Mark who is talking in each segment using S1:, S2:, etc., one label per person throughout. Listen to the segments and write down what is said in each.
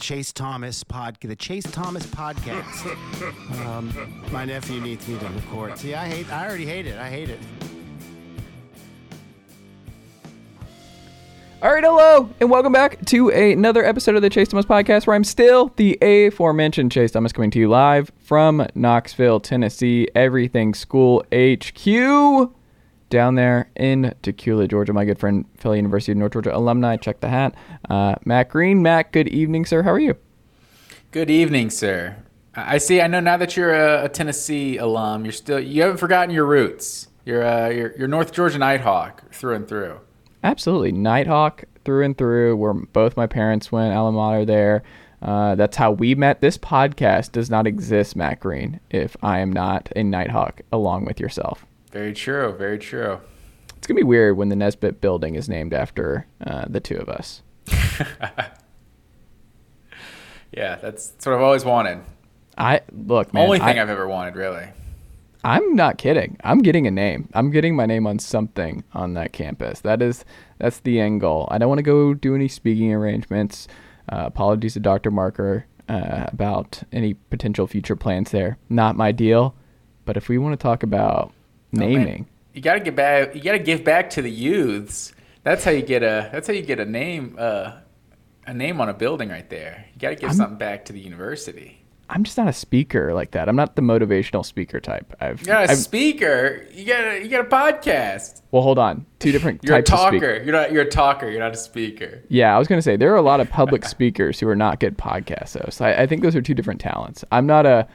S1: Chase Thomas pod, the Chase Thomas podcast. um, my nephew needs me to record. See, I hate. I already hate it. I hate it.
S2: All right, hello, and welcome back to another episode of the Chase Thomas podcast, where I'm still the aforementioned Chase Thomas coming to you live from Knoxville, Tennessee, Everything School HQ, down there in Tequila, Georgia. My good friend, Philly University of North Georgia alumni. Check the hat. Uh, Matt Green. Matt, good evening, sir. How are you?
S3: Good evening, sir. I see. I know now that you're a, a Tennessee alum, you're still you haven't forgotten your roots. You're uh, you're, you're North Georgia Nighthawk through and through.
S2: Absolutely, Nighthawk through and through. Where both my parents went, alma mater there. Uh, that's how we met. This podcast does not exist, Matt Green, if I am not a Nighthawk along with yourself.
S3: Very true. Very true.
S2: It's gonna be weird when the Nesbitt building is named after uh, the two of us.
S3: yeah, that's, that's what I've always wanted.
S2: I look, man,
S3: Only thing
S2: I,
S3: I've ever wanted, really.
S2: I'm not kidding. I'm getting a name. I'm getting my name on something on that campus. That is that's the end goal. I don't want to go do any speaking arrangements. Uh, apologies to Dr. Marker uh, about any potential future plans there. Not my deal. But if we want to talk about
S3: Oh,
S2: naming,
S3: You gotta get back. You gotta give back to the youths. That's how you get a. That's how you get a name. Uh, a name on a building right there. You gotta give
S2: I'm-
S3: something back to the university.
S2: I'm just not a speaker like that. I'm not the motivational speaker type. I've,
S3: You're not a
S2: I've
S3: speaker. You got a. You got a podcast.
S2: well, hold on. Two different
S3: You're a
S2: types speak-
S3: talker. You're not. You're a talker. You're not a speaker.
S2: Yeah, I was to say there are a lot of public speakers who are not good podcast hosts. I, I think those are two different talents. I'm not a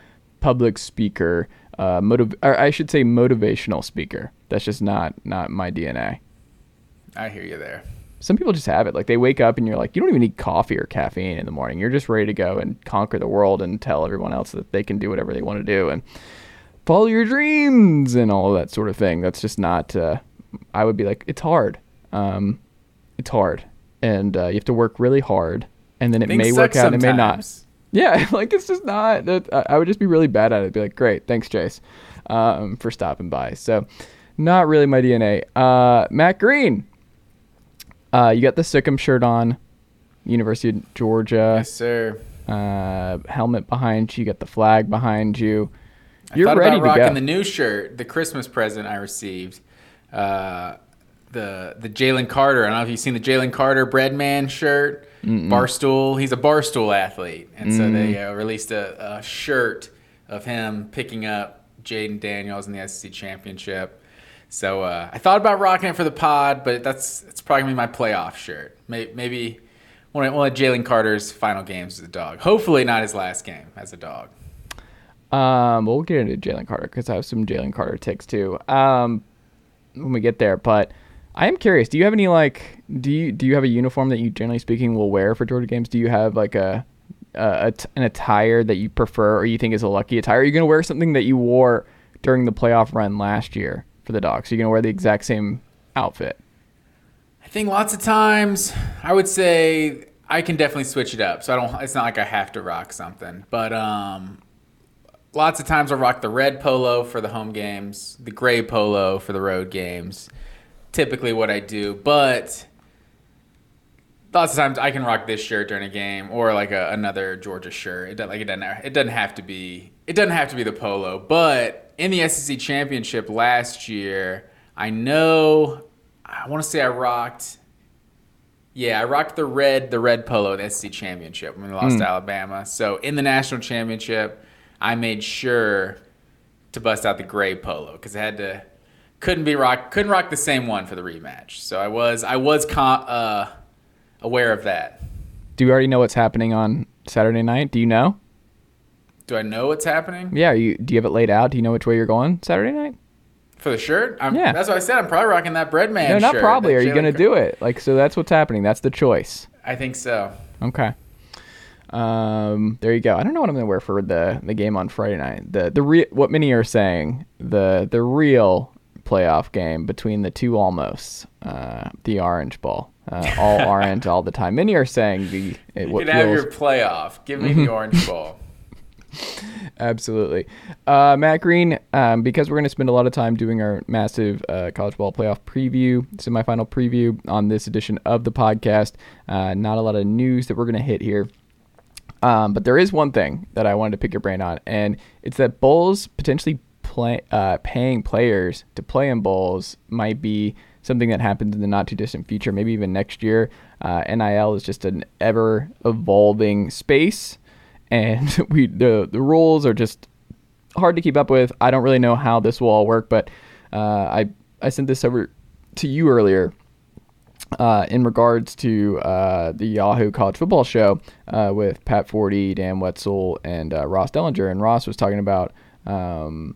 S2: public speaker, uh, motiv- or I should say motivational speaker. That's just not not my DNA.
S3: I hear you there.
S2: Some people just have it. Like they wake up and you're like, you don't even need coffee or caffeine in the morning. You're just ready to go and conquer the world and tell everyone else that they can do whatever they want to do and follow your dreams and all of that sort of thing. That's just not. Uh, I would be like, it's hard. Um, it's hard, and uh, you have to work really hard, and then it
S3: Things
S2: may work out, and it may not. Yeah, like it's just not. That I I would just be really bad at it. Be like, great, thanks, Chase, um, for stopping by. So, not really my DNA. Uh, Matt Green, uh, you got the Sikkim shirt on, University of Georgia.
S3: Yes, sir.
S2: Uh, helmet behind you. You got the flag behind you. You're
S3: thought
S2: ready
S3: about
S2: to
S3: rocking
S2: go.
S3: the new shirt, the Christmas present I received. Uh, the the Jalen Carter. I don't know if you've seen the Jalen Carter Breadman shirt. Barstool. He's a Barstool athlete, and so they
S2: Mm.
S3: uh, released a, a shirt of him picking up Jayden Daniels in the SEC championship. So uh, I thought about rocking it for the pod, but that's it's probably gonna be my playoff shirt. Maybe, maybe one of, one of Jalen Carter's final games as a dog. Hopefully not his last game as a dog.
S2: Um, we'll get into Jalen Carter because I have some Jalen Carter ticks too. Um, when we get there, but I am curious. Do you have any like? Do you do you have a uniform that you generally speaking will wear for Georgia games? Do you have like a, a, a t- an attire that you prefer or you think is a lucky attire? Are you gonna wear something that you wore during the playoff run last year for the Dogs? Are you gonna wear the exact same outfit?
S3: I think lots of times I would say I can definitely switch it up. So I don't it's not like I have to rock something. But um lots of times I'll rock the red polo for the home games, the gray polo for the road games. Typically what I do, but lots of times I can rock this shirt during a game or like a, another Georgia shirt. It doesn't like it doesn't it doesn't have to be it doesn't have to be the polo. But in the SEC championship last year, I know I want to say I rocked. Yeah, I rocked the red, the red polo, in the SEC championship when we lost hmm. to Alabama. So in the national championship, I made sure to bust out the gray polo because I had to couldn't be rock couldn't rock the same one for the rematch. So I was I was con- uh, aware of that.
S2: Do you already know what's happening on Saturday night? Do you know?
S3: Do I know what's happening
S2: Yeah. You do you have it laid out? Do you know which way you're going Saturday night?
S3: for the shirt? I'm,
S2: Yeah.
S3: that's what I said. I'm probably rocking that bread man.
S2: no, not probably. Are you going to
S3: Car-
S2: do it? Like so that's what's happening. That's the choice.
S3: I think so.
S2: Okay. Um, there you go. I don't know what I'm gonna wear for the the game on Friday night. The the re- what many are saying the the real playoff game between the two almost uh, the Orange Bowl, uh, all orange all the time. Many are saying the it,
S3: You can have
S2: feels
S3: your playoff. Give me the orange ball.
S2: Absolutely. Uh, Matt Green, um, because we're going to spend a lot of time doing our massive uh, college ball playoff preview, semifinal preview on this edition of the podcast, uh, not a lot of news that we're going to hit here. Um, but there is one thing that I wanted to pick your brain on, and it's that bowls potentially play, uh, paying players to play in bowls might be something that happens in the not too distant future, maybe even next year. Uh, NIL is just an ever evolving space, and we the the rules are just hard to keep up with. I don't really know how this will all work, but uh, I I sent this over to you earlier uh, in regards to uh, the Yahoo College Football Show uh, with Pat Forde, Dan Wetzel, and uh, Ross Dellenger. And Ross was talking about um,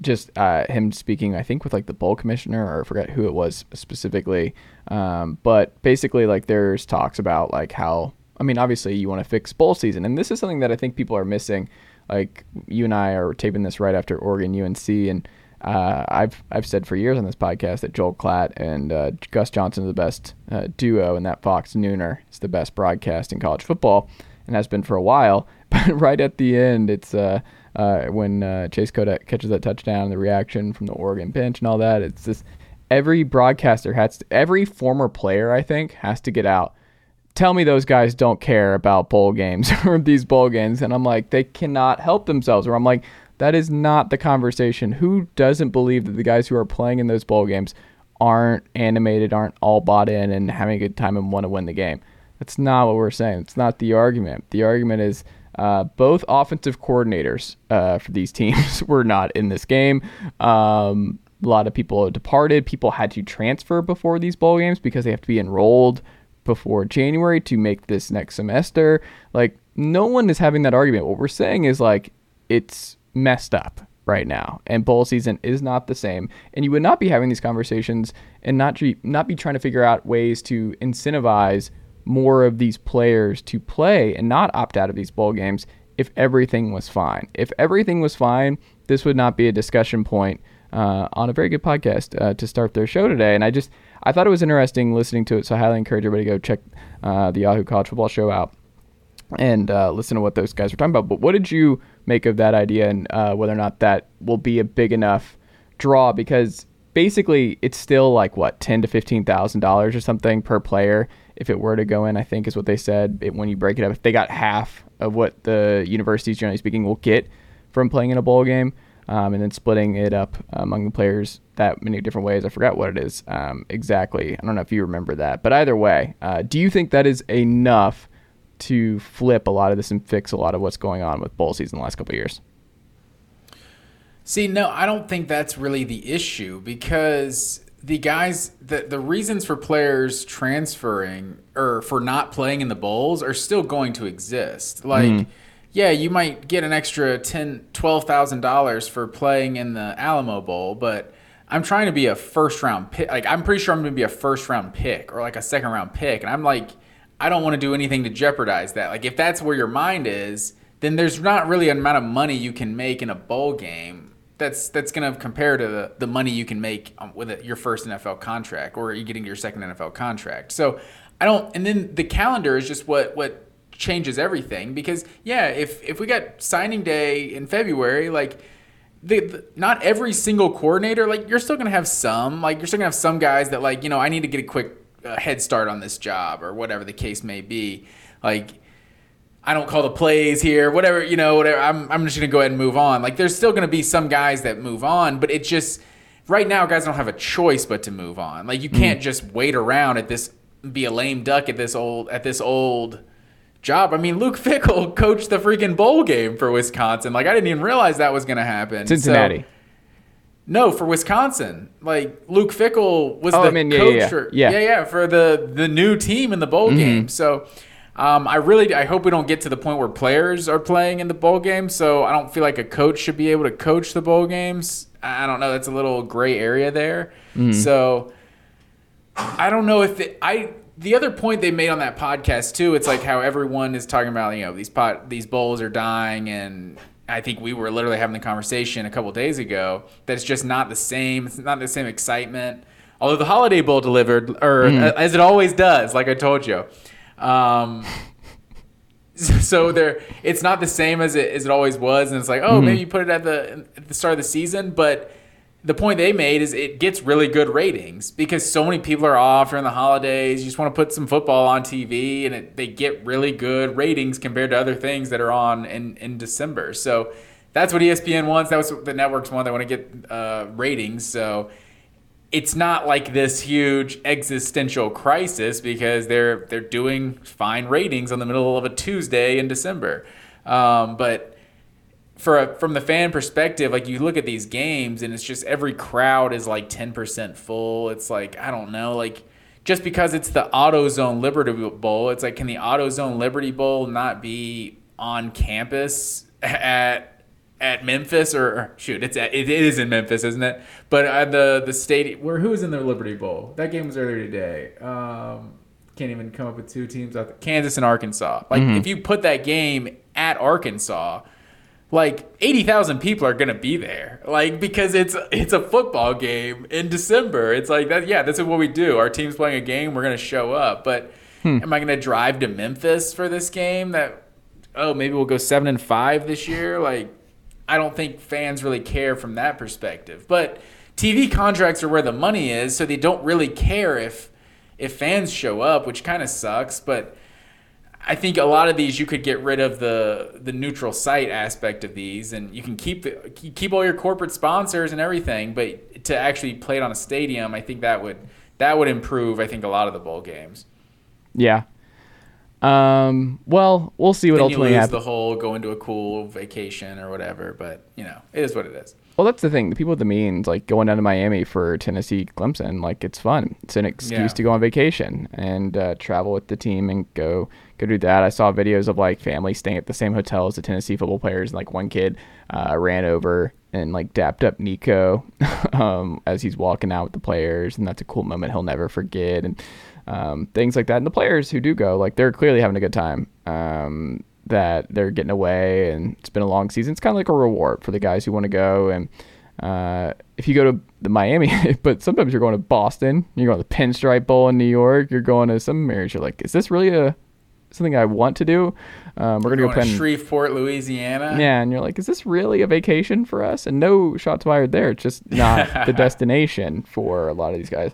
S2: just uh, him speaking, I think, with like the bowl commissioner, or I forget who it was specifically. Um, but basically, like there's talks about like how I mean, obviously, you want to fix bowl season, and this is something that I think people are missing. Like you and I are taping this right after Oregon UNC, and uh, I've I've said for years on this podcast that Joel Klatt and uh, Gus Johnson are the best uh, duo, and that Fox Nooner is the best broadcast in college football, and has been for a while. But right at the end, it's uh, uh, when uh, Chase Cota catches that touchdown, the reaction from the Oregon bench and all that. It's just every broadcaster has to, every former player I think has to get out. Tell me those guys don't care about bowl games or these bowl games. And i'm like they cannot help themselves. Or i'm like that is not the conversation. Who doesn't believe that the guys who are playing in those bowl games aren't animated aren't all bought in and having a good time and want to win the game? That's not what we're saying. It's not the argument. The argument is uh, both offensive coordinators uh, for these teams were not in this game um, a lot of people departed people had to transfer before these bowl games because they have to be enrolled before January to make this next semester. Like no one is having that argument. What we're saying is like it's messed up right now and bowl season is not the same and you would not be having these conversations and not not be trying to figure out ways to incentivize more of these players to play and not opt out of these bowl games if everything was fine. If everything was fine, this would not be a discussion point uh, on a very good podcast uh, to start their show today. And I just I thought it was interesting listening to it, so I highly encourage everybody to go check uh, the Yahoo College Football Show out and uh, listen to what those guys were talking about. But what did you make of that idea, and uh, whether or not that will be a big enough draw? Because basically, it's still like what ten to fifteen thousand dollars or something per player if it were to go in. I think is what they said it, when you break it up. If they got half of what the universities, generally speaking, will get from playing in a bowl game um, and then splitting it up among the players that many different ways. I forgot what it is um, exactly. I don't know if you remember that, but either way, uh, do you think that is enough to flip a lot of this and fix a lot of what's going on with bowl season the last couple of years?
S3: See, no, I don't think that's really the issue because the guys the the reasons for players transferring or for not playing in the bowls are still going to exist. Like mm-hmm. yeah, you might get an extra ten, twelve thousand dollars for playing in the Alamo Bowl, but I'm trying to be a first round pick. Like I'm pretty sure I'm going to be a first round pick or like a second round pick, and I'm like, I don't want to do anything to jeopardize that. Like if that's where your mind is, then there's not really an amount of money you can make in a bowl game. That's that's going to compare to the, the money you can make um, with it, your first NFL contract or you getting your second NFL contract. So I don't. And then the calendar is just what what changes everything because yeah, if if we got signing day in February, like the, the not every single coordinator, like you're still gonna have some, like you're still gonna have some guys that like you know I need to get a quick uh, head start on this job or whatever the case may be, like. I don't call the plays here, whatever, you know, whatever. I'm, I'm just going to go ahead and move on. Like, there's still going to be some guys that move on, but it's just, right now, guys don't have a choice but to move on. Like, you can't just wait around at this, be a lame duck at this old, at this old job. I mean, Luke Fickell coached the freaking bowl game for Wisconsin. Like, I didn't even realize that was going to happen. So-
S2: Cincinnati.
S3: No, for Wisconsin. Like Luke Fickell was
S2: Oh,
S3: the
S2: I mean, yeah,
S3: coach
S2: yeah, yeah.
S3: for
S2: Yeah. Mm-hmm.
S3: yeah, yeah, for the the new team in the bowl game. So um, I really I hope we don't get to the point where players are playing in the bowl game. So I don't feel like a coach should be able to coach the bowl games. I don't know. That's a little gray area there.
S2: Mm-hmm.
S3: So I don't know if it, I. The other point they made on that podcast too, it's like how everyone is talking about, you know, these pot these bowls are dying, and I think we were literally having the conversation a couple days ago that it's just not the same. It's not the same excitement. Although the Holiday Bowl delivered, or uh, as it always does, like I told you. Um, so there, it's not the same as it as it always was, and it's like, oh, maybe you put it at the at the start of the season, but the point they made is it gets really good ratings because so many people are off during the holidays. You just want to put some football on TV, and it, they get really good ratings compared to other things that are on in in December. So that's what ESPN wants. That was what the networks want. They want to get uh, ratings. So it's not like this huge existential crisis because they're they're doing fine ratings on the middle of a Tuesday in December. Um, but for a, from the fan perspective, like you look at these games and it's just every crowd is like ten percent full. It's like I don't know, like just because it's the AutoZone Liberty Bowl, it's like can the AutoZone Liberty Bowl not be on campus at at Memphis or, or shoot, it's at, it, it is in Memphis, isn't it? But at the the stadium where who was in the Liberty Bowl? That game was earlier today. Um, can't even come up with two teams out there. Kansas and Arkansas. Like mm-hmm. if you put that game at Arkansas, like 80,000 people are going to be there. Like because it's it's a football game in December. It's like that yeah, that's what we do. Our team's playing a game, we're going to show up. But hmm. am I going to drive to Memphis for this game that oh, maybe we'll go 7 and 5 this year? Like I don't think fans really care from that perspective. But TV contracts are where the money is, so they don't really care if if fans show up, which kind of sucks, but I think a lot of these you could get rid of the the neutral site aspect of these, and you can keep the, keep all your corporate sponsors and everything. But to actually play it on a stadium, I think that would that would improve. I think a lot of the bowl games.
S2: Yeah. Um. Well, we'll see what
S3: Then
S2: ultimately happens.
S3: the whole going to a cool vacation or whatever. But you know, it is what it is.
S2: Well, that's the thing. The people with the means, like going down to Miami for Tennessee Clemson, like it's fun. It's an excuse
S3: Yeah.
S2: to go on vacation and uh, travel with the team and go go do that. I saw videos of like families staying at the same hotel as the Tennessee football players. And, like one kid uh, ran over and like dapped up Nico um, as he's walking out with the players, and that's a cool moment he'll never forget. And um, things like that. And the players who do go, like they're clearly having a good time. Um, that they're getting away and it's been a long season. It's kind of like a reward for the guys who want to go. And uh, if you go to the Miami, but sometimes you're going to Boston, you're going to the Pinstripe Bowl in New York, you're going to some areas. You're like, is this really a something I want to do? Um, we're gonna go
S3: Going to
S2: play. in-
S3: Shreveport, Louisiana.
S2: yeah, and you're like, is this really a vacation for us? And no shots fired there. It's just not the destination for a lot of these guys.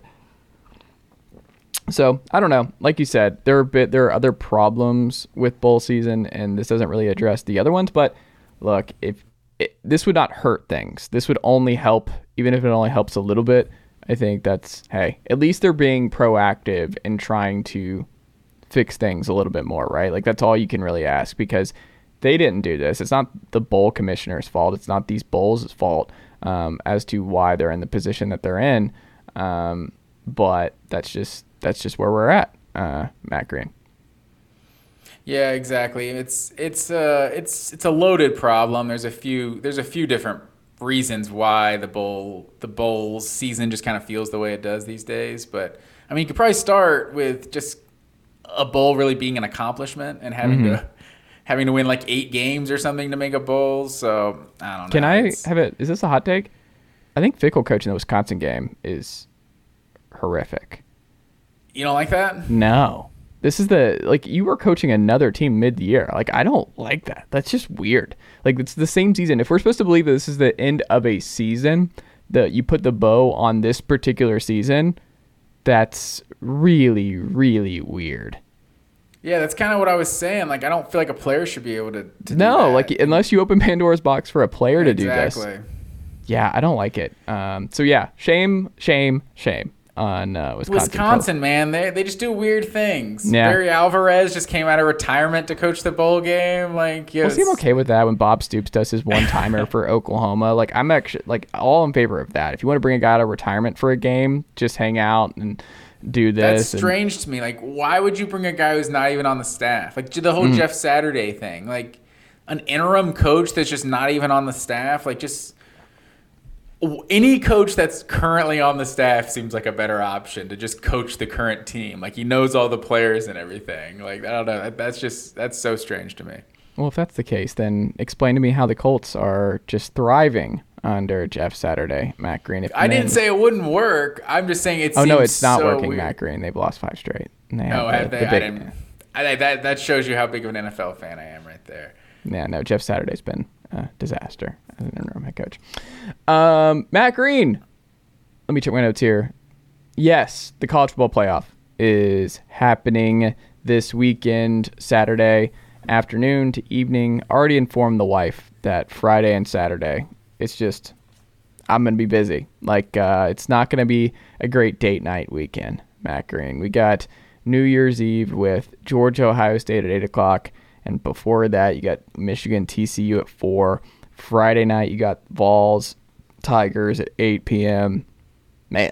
S2: So I don't know. Like you said, there are bit there are other problems with bowl season, and this doesn't really address the other ones. But look, if it, this would not hurt things, this would only help. Even if it only helps a little bit, I think that's hey. At least they're being proactive and trying to fix things a little bit more, right? Like that's all you can really ask because they didn't do this. It's not the bowl commissioner's fault. It's not these bowls' fault um, as to why they're in the position that they're in. Um, but that's just that's just where we're at, uh, Matt Green.
S3: Yeah, exactly. It's it's uh it's it's a loaded problem. There's a few there's a few different reasons why the bowl the bowls season just kind of feels the way it does these days. But I mean, you could probably start with just a bowl really being an accomplishment and having to having to win like eight games or something to make a bowl. So I don't know.
S2: Can I
S3: It's-
S2: have it? Is this a hot take? I think Fickell coaching the Wisconsin game is horrific.
S3: You don't like that?
S2: No. This is the like you were coaching another team mid year. Like I don't like that. That's just weird. Like it's the same season. If we're supposed to believe that this is the end of a season, that you put the bow on this particular season, that's really really weird.
S3: Yeah, that's kind of what I was saying. Like, I don't feel like a player should be able to. to
S2: No, like unless you open Pandora's box for a player to do this.
S3: exactly.
S2: Yeah, I don't like it. Um, so yeah, shame, shame, shame. On uh, Wisconsin.
S3: Wisconsin, man, they they just do weird things.
S2: Yeah.
S3: Barry Alvarez just came out of retirement to coach the bowl game. Like, yeah,
S2: We'll see. I'm okay with that when Bob Stoops does his one timer for Oklahoma. Like I'm actually like all in favor of that. If you want to bring a guy out of retirement for a game, just hang out and do
S3: That's
S2: this. and-
S3: strange to me. Like, why would you bring a guy who's not even on the staff? Like the
S2: Mm.
S3: whole Jeff Saturday thing. Like an interim coach that's just not even on the staff. Like just any coach that's currently on the staff seems like a better option to just coach the current team. Like he knows all the players and everything. Like I don't know. That's just that's so strange to me.
S2: Well, if that's the case, then explain to me how the Colts are just thriving under Jeff Saturday, Matt Green. If
S3: I didn't say it wouldn't work. I'm just saying it.
S2: Oh no, it's not
S3: so
S2: working,
S3: weird.
S2: Matt Green. They've lost five straight. They
S3: No,
S2: the-
S3: they?
S2: the
S3: I didn't. I, that that shows you how big of an NFL fan I am, right there.
S2: Yeah, no, Jeff Saturday's been a disaster as an interim head coach. Um, Matt Green. Let me check my notes here. Yes, the college football playoff is happening this weekend, Saturday afternoon to evening. Already informed the wife that Friday and Saturday, it's just I'm gonna be busy. Like uh, it's not gonna be a great date night weekend, Matt Green. We got New Year's Eve with Georgia Ohio State at eight o'clock, and before that you got Michigan TCU at four. Friday night you got Vols Tigers at eight p.m. Man,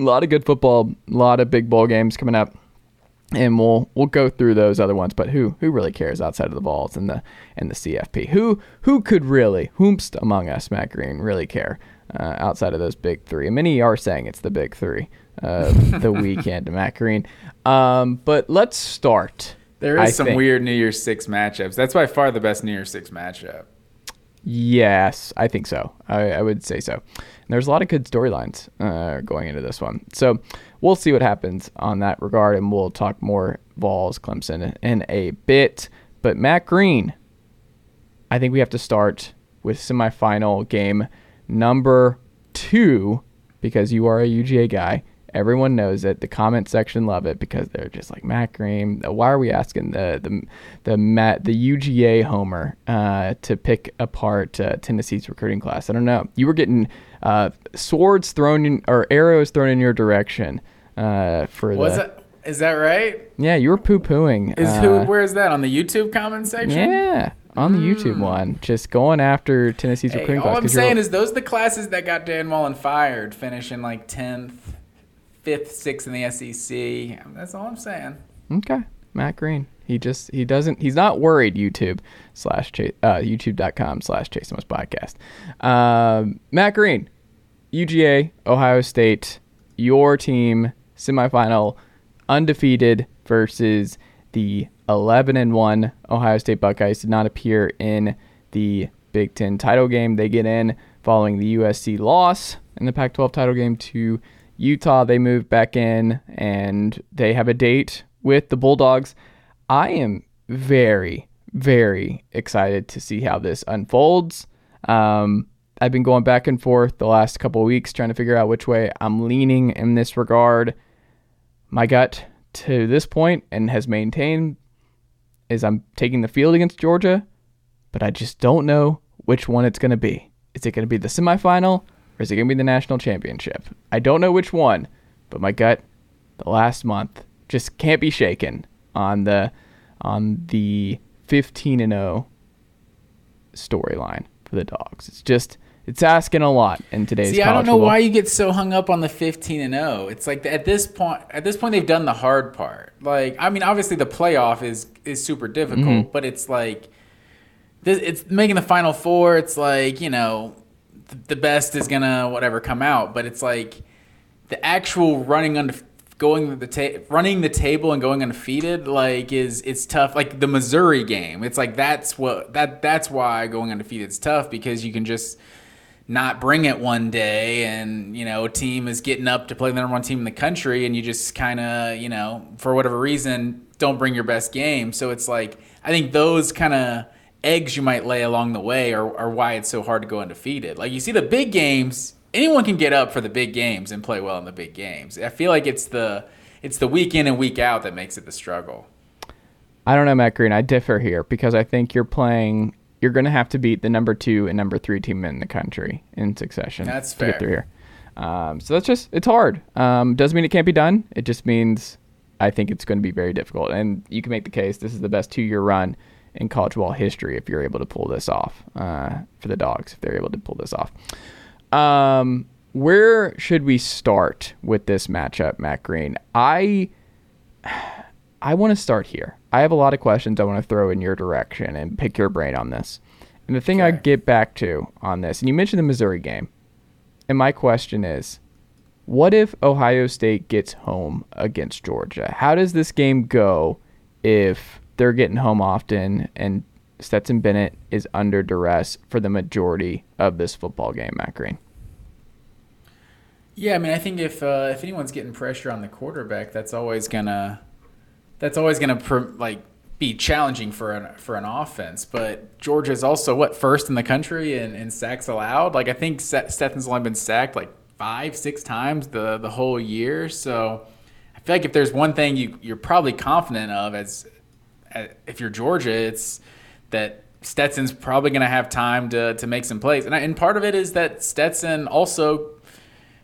S2: a lot of good football, a lot of big bowl games coming up and we'll we'll go through those other ones. But who who really cares outside of the balls and the and the CFP? Who who could really whomst among us, Matt Green, really care uh, outside of those big three? And many are saying it's the big three, uh, the weekend, Matt Green. Um, but let's start.
S3: There is
S2: I
S3: some
S2: think.
S3: weird New Year's Six matchups. That's by far the best New Year's Six matchup.
S2: Yes, I think so. I, I would say so. And there's a lot of good storylines uh, going into this one. So we'll see what happens on that regard, and we'll talk more Vols, Clemson in a bit. But Matt Green, I think we have to start with semifinal game number two because you are a UGA guy. Everyone knows it. The comment section love it because they're just like Matt Green. Why are we asking the the the Matt the UGA homer uh, to pick apart uh, Tennessee's recruiting class? I don't know. You were getting uh, swords thrown in or arrows thrown in your direction uh, for
S3: Was
S2: the.
S3: that is that right?
S2: Yeah, you were poo pooing.
S3: Is who? Where is that on the YouTube comment section?
S2: Yeah, on the YouTube one, just going after Tennessee's
S3: Hey,
S2: recruiting
S3: all
S2: class.
S3: I'm
S2: you're-
S3: saying is those are the classes that got Dan Mullen fired, finishing like tenth, fifth, sixth in the SEC. That's all I'm saying.
S2: Okay, Matt Green. He just he doesn't he's not worried. YouTube slash uh, YouTube.com slash Chase Thomas podcast. Um, Matt Green, UGA, Ohio State, your team semifinal, undefeated versus the 11 and one Ohio State Buckeyes did not appear in the Big Ten title game. They get in following the USC loss in the Pac-12 title game to Utah. They move back in and they have a date with the Bulldogs. I am very, very excited to see how this unfolds. Um, I've been going back and forth the last couple weeks trying to figure out which way I'm leaning in this regard. My gut to this point and has maintained is I'm taking the field against Georgia, but I just don't know which one it's going to be. Is it going to be the semifinal or is it going to be the national championship? I don't know which one, but my gut the last month just can't be shaken on the on the 15 and 0 storyline for the dogs. It's just it's asking a lot in today's
S3: See, I don't know
S2: football.
S3: why you get so hung up on the 15 and 0. It's like at this point, at this point, they've done the hard part. Like, I mean, obviously the playoff is is super difficult,
S2: Mm-hmm.
S3: but it's like this, it's making the final four. It's like you know, the best is gonna whatever come out, but it's like the actual running under going the ta- running the table and going undefeated like is it's tough. Like the Missouri game it's like that's what that that's why going undefeated is tough because you can just not bring it one day and you know a team is getting up to play the number one team in the country and you just kind of you know for whatever reason don't bring your best game. So it's like i think those kind of eggs you might lay along the way are, are why it's so hard to go undefeated like you see the big games anyone can get up for the big games and play well in the big games i feel like it's the it's the week in and week out that makes it the struggle
S2: I don't know, Matt Green. I differ here because I think you're playing. You're going to have to beat the number two and number three team in the country in succession.
S3: That's
S2: to get through here. Um, so that's just it's hard. Um, doesn't mean it can't be done. It just means I think it's going to be very difficult. And you can make the case this is the best two year run in college ball history if you're able to pull this off uh, for the dogs if they're able to pull this off. Um, where should we start with this matchup, Matt Green? I I want to start here. I have a lot of questions I want to throw in your direction and pick your brain on this. And the thing I get back to on this, and you mentioned the Missouri game, and my question is, what if Ohio State gets home against Georgia? How does this game go if they're getting home often and Stetson Bennett is under duress for the majority of this football game, Matt Green?
S3: Yeah, I mean, I think if uh, if anyone's getting pressure on the quarterback, that's always gonna that's always gonna like be challenging for an for an offense. But Georgia's also what first in the country in, in sacks allowed. Like I think Stetson's only been sacked like five six times the the whole year. So I feel like if there's one thing you you're probably confident of as, as Uh, if you're Georgia, it's that Stetson's probably going to have time to to make some plays. And I, and part of it is that Stetson also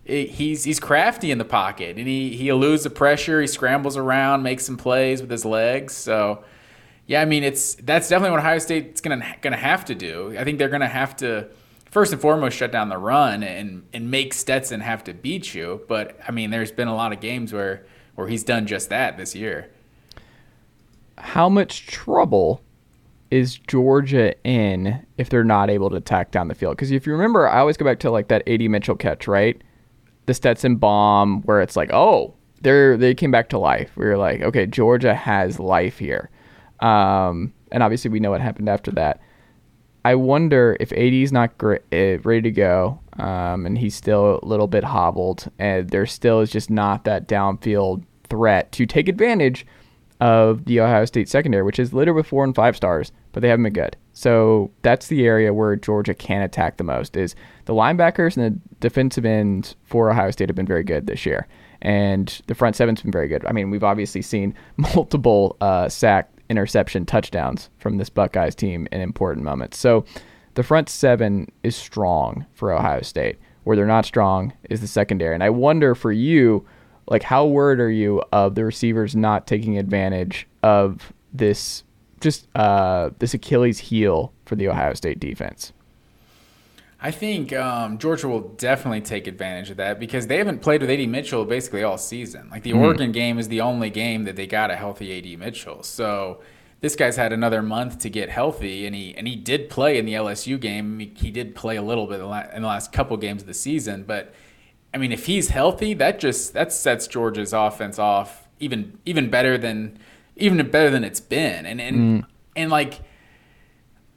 S3: he's he's crafty in the pocket and he he eludes the pressure. He scrambles around, makes some plays with his legs. So yeah, I mean it's that's definitely what Ohio State's gonna gonna have to do. I think they're gonna have to first and foremost shut down the run and and make Stetson have to beat you. But I mean, there's been a lot of games where where he's done just that this year.
S2: How much trouble is Georgia in if they're not able to attack down the field? Because if you remember, I always go back to like that AD Mitchell catch, right? the Stetson bomb, where it's like, oh, they're they came back to life. We were like, okay, Georgia has life here, um, and obviously we know what happened after that. I wonder if AD's not great, uh, ready to go, um, and he's still a little bit hobbled, and there still is just not that downfield threat to take advantage of the Ohio State secondary, which is littered with four and five stars, but they haven't been good. So that's the area where Georgia can attack the most. Is the linebackers and the defensive ends for Ohio State have been very good this year, and the front seven's been very good. I mean, we've obviously seen multiple uh, sack, interception, touchdowns from this Buckeyes team in important moments. So the front seven is strong for Ohio State. Where they're not strong is the secondary, and I wonder for you like how worried are you of the receivers not taking advantage of this just uh, this Achilles heel for the Ohio State defense?
S3: I think um, Georgia will definitely take advantage of that because they haven't played with AD Mitchell basically all season. Like the mm. Oregon game is the only game that they got a healthy AD Mitchell. So this guy's had another month to get healthy, and he and he did play in the LSU game. He did play a little bit in the last couple games of the season, but I mean, if he's healthy, that just that sets Georgia's offense off even even better than even better than it's been. And and mm. and like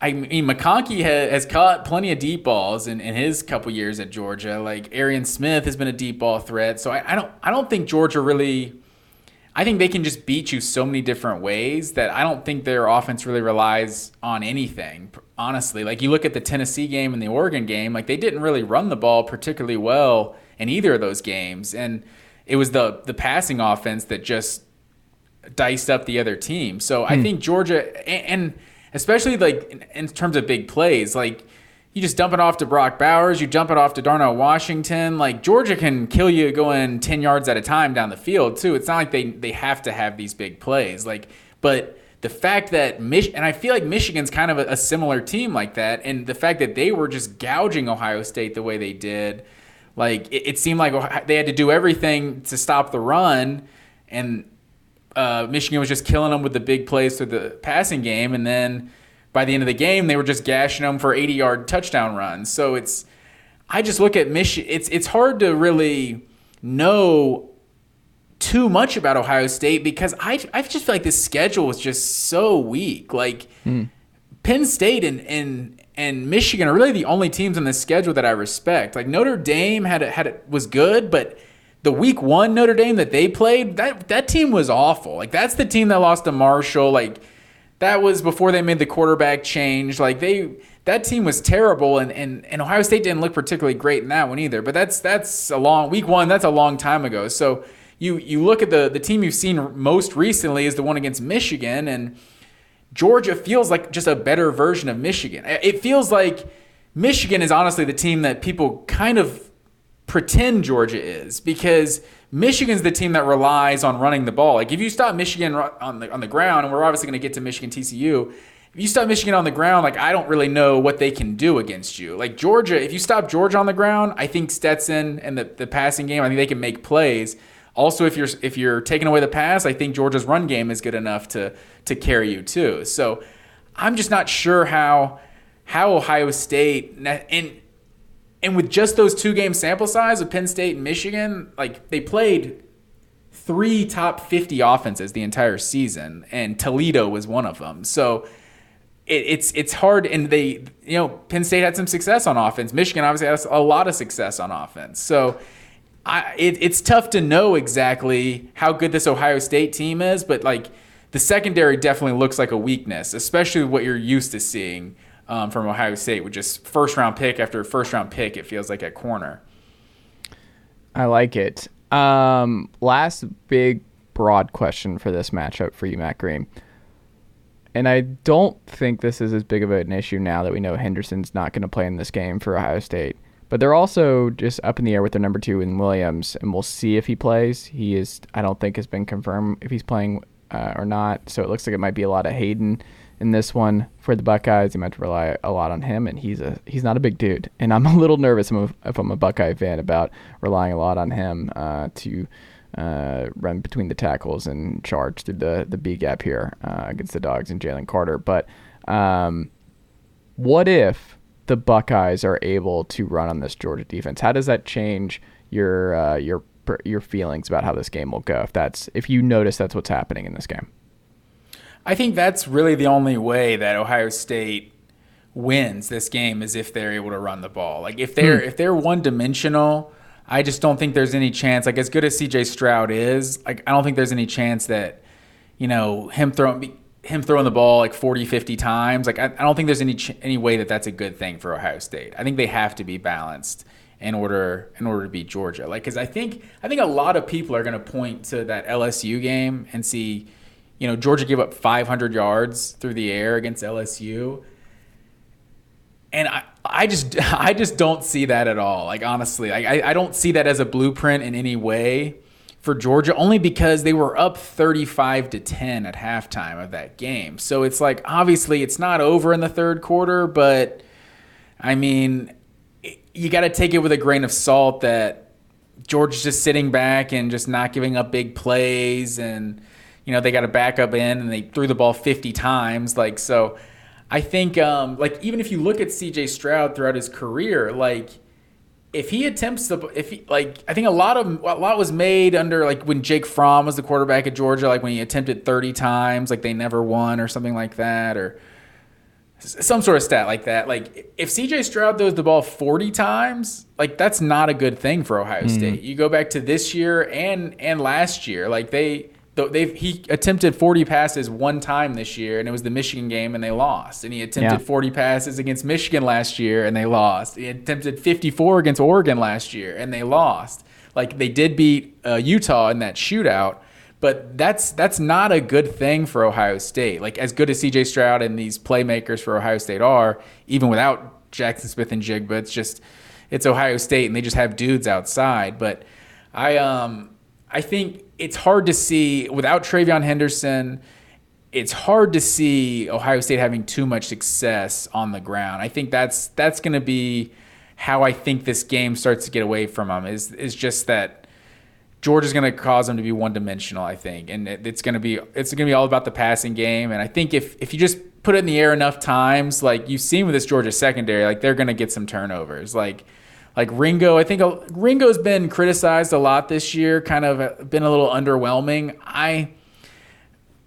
S3: I mean, McConkey has, has caught plenty of deep balls in, in his couple years at Georgia. Like Arian Smith has been a deep ball threat. So I, I don't I don't think Georgia really I think they can just beat you so many different ways that I don't think their offense really relies on anything. Honestly, like you look at the Tennessee game and the Oregon game, like they didn't really run the ball particularly well in either of those games, and it was the the passing offense that just diced up the other team. So hmm. I think Georgia, and, and especially like in, in, terms of big plays, like you just dump it off to Brock Bowers, you dump it off to Darnell Washington. Like Georgia can kill you going ten yards at a time down the field too. It's not like they they have to have these big plays. Like, but the fact that Mich- and I feel like Michigan's kind of a, a similar team like that, and the fact that they were just gouging Ohio State the way they did like it, it seemed like they had to do everything to stop the run, and uh, Michigan was just killing them with the big plays through the passing game, and then by the end of the game, they were just gashing them for 80 yard touchdown runs. So it's, I just look at Michigan. It's it's hard to really know too much about Ohio State because I I just feel like this schedule was just so weak. Like mm. Penn State and and and Michigan are really the only teams on the schedule that I respect. Like Notre Dame had a, had a, was good, but the week one Notre Dame that they played, that that team was awful. Like that's the team that lost to Marshall. Like that was before they made the quarterback change. Like they that team was terrible, and and, and Ohio State didn't look particularly great in that one either. But that's that's a long week one. That's a long time ago. So you you look at the the team you've seen most recently is the one against Michigan and Georgia feels like just a better version of Michigan. It feels like Michigan is honestly the team that people kind of pretend Georgia is because Michigan's the team that relies on running the ball. Like if you stop Michigan on the on the ground, and we're obviously going to get to Michigan TCU. If you stop Michigan on the ground, like I don't really know what they can do against you. Like Georgia, if you stop Georgia on the ground, I think Stetson and the, the passing game, I think they can make plays. Also, if you're if you're taking away the pass, I think Georgia's run game is good enough to to carry you too. So I'm just not sure how how Ohio State and and with just those two game sample size of Penn State and Michigan, like they played three top 50 offenses the entire season, and Toledo was one of them. So it, it's it's hard, and they you know Penn State had some success on offense. Michigan obviously has a lot of success on offense. So. I, it, it's tough to know exactly how good this Ohio State team is, but like the secondary definitely looks like a weakness, especially what you're used to seeing um, from Ohio State with just first round pick after first round pick. It feels like at corner.
S2: I like it. Um, last big broad question for this matchup for you, Matt Green. And I don't think this is as big of an issue now that we know Henderson's not going to play in this game for Ohio State. But they're also just up in the air with their number two in Williams, and we'll see if he plays. He is, I don't think, has been confirmed if he's playing uh, or not. So it looks like it might be a lot of Hayden in this one for the Buckeyes. You might rely a lot on him, and he's a he's not a big dude. And I'm a little nervous if I'm a Buckeye fan about relying a lot on him uh, to uh, run between the tackles and charge through the the B gap here uh, against the Dogs and Jalen Carter. But um, what if the Buckeyes are able to run on this Georgia defense? How does that change your uh, your your feelings about how this game will go? If that's if you notice that's what's happening in this game.
S3: I think that's really the only way that Ohio State wins this game is if they're able to run the ball. Like if they're hmm. if they're one dimensional, I just don't think there's any chance. Like as good as CJ Stroud is, like I don't think there's any chance that you know him throwing him throwing the ball like 40 50 times like i, I don't think there's any ch- any way that that's a good thing for ohio state i think they have to be balanced in order in order to beat georgia like because i think i think a lot of people are going to point to that lsu game and see you know, Georgia gave up 500 yards through the air against LSU. And I, I just, I just don't see that at all. Like honestly, I, I don't see that as a blueprint in any way for Georgia, only because they were up 35 to 10 at halftime of that game. So it's like obviously it's not over in the third quarter, but I mean, you got to take it with a grain of salt that Georgia's just sitting back and just not giving up big plays and you know, they got a backup in and they threw the ball 50 times. Like, so I think, um, like, even if you look at CJ Stroud throughout his career, like, if he attempts to, if he, like, I think a lot of, a lot was made under, like, when Jake Fromm was the quarterback at Georgia, like, when he attempted 30 times, like, they never won or something like that, or some sort of stat like that. Like, if CJ Stroud throws the ball 40 times, like, that's not a good thing for Ohio mm-hmm. State. You go back to this year and, and last year, like, they, they've he attempted 40 passes one time this year and it was the Michigan game and they lost. And he attempted yeah. 40 passes against Michigan last year and they lost. He attempted 54 against Oregon last year and they lost. Like they did beat uh, Utah in that shootout but that's that's not a good thing for Ohio State. Like as good as CJ Stroud and these playmakers for Ohio State are even without Jackson Smith-Njigba it's just it's Ohio State and they just have dudes outside. But I um I think it's hard to see without TreVeyon Henderson. It's hard to see Ohio State having too much success on the ground. I think that's that's going to be how I think this game starts to get away from them. Is is just that Georgia's going to cause them to be one dimensional. I think, and it, it's going to be it's going to be all about the passing game. And I think if if you just put it in the air enough times, like you've seen with this Georgia secondary, like they're going to get some turnovers. Like like Ringo, I think Ringo's been criticized a lot this year, kind of uh, been a little underwhelming. I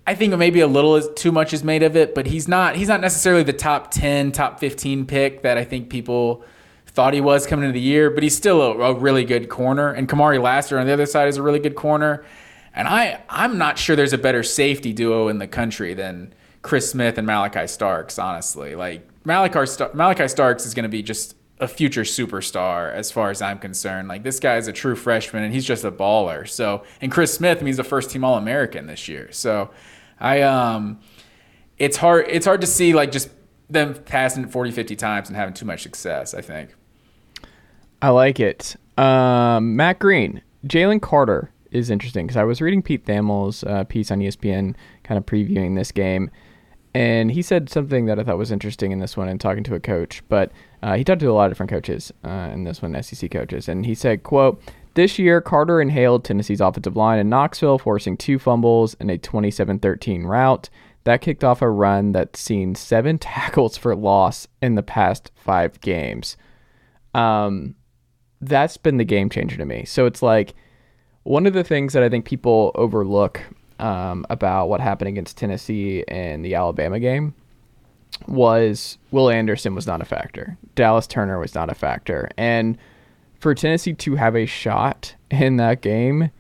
S3: I think maybe a little too much is made of it, but he's not he's not necessarily the top 10, top 15 pick that I think people thought he was coming into the year, but he's still a, a really good corner. And Kamari Lassiter on the other side is a really good corner. And I I'm not sure there's a better safety duo in the country than Chris Smith and Malaki Starks, honestly. Like Malaki, Malaki Starks is going to be just a future superstar as far as I'm concerned. Like this guy is a true freshman and he's just a baller. So and Chris Smith means the first team All American this year. So I um it's hard it's hard to see like just them passing 40 50 times and having too much success, I think.
S2: I like it. Um, Matt Green, Jalen Carter is interesting because I was reading Pete Thamel's uh, piece on ESPN, kind of previewing this game, and he said something that I thought was interesting in this one and talking to a coach. But uh, he talked to a lot of different coaches uh, in this one, SEC coaches, and he said, "quote This year, Carter inhaled Tennessee's offensive line in Knoxville, forcing two fumbles and a 27-13 route." That kicked off a run that's seen seven tackles for loss in the past five games. Um, that's been the game changer to me. So it's like one of the things that I think people overlook um, about what happened against Tennessee in the Alabama game was Will Anderson was not a factor. Dallas Turner was not a factor. And for Tennessee to have a shot in that game,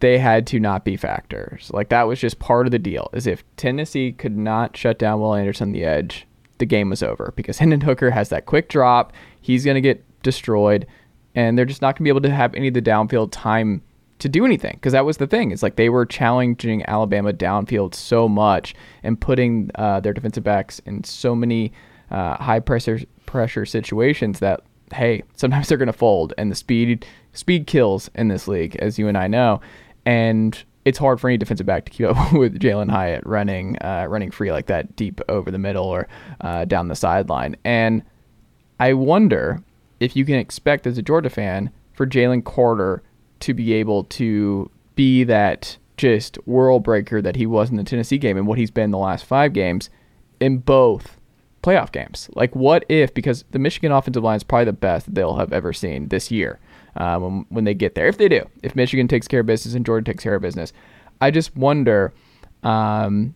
S2: they had to not be factors. Like that was just part of the deal. Is if Tennessee could not shut down Will Anderson the edge, the game was over because Hendon Hooker has that quick drop. He's going to get destroyed and they're just not going to be able to have any of the downfield time to do anything because that was the thing. It's like they were challenging Alabama downfield so much and putting uh, their defensive backs in so many uh, high pressure pressure situations that hey, sometimes they're going to fold, and the speed speed kills in this league, as you and I know, and it's hard for any defensive back to keep up with Jalin Hyatt running uh, running free like that deep over the middle or uh, down the sideline, and I wonder if you can expect as a Georgia fan for Jalen Carter to be able to be that just world breaker that he was in the Tennessee game and what he's been the last five games in both playoff games. Like, what if, because the Michigan offensive line is probably the best they'll have ever seen this year uh, when, when they get there, if they do, if Michigan takes care of business and Jordan takes care of business. I just wonder um,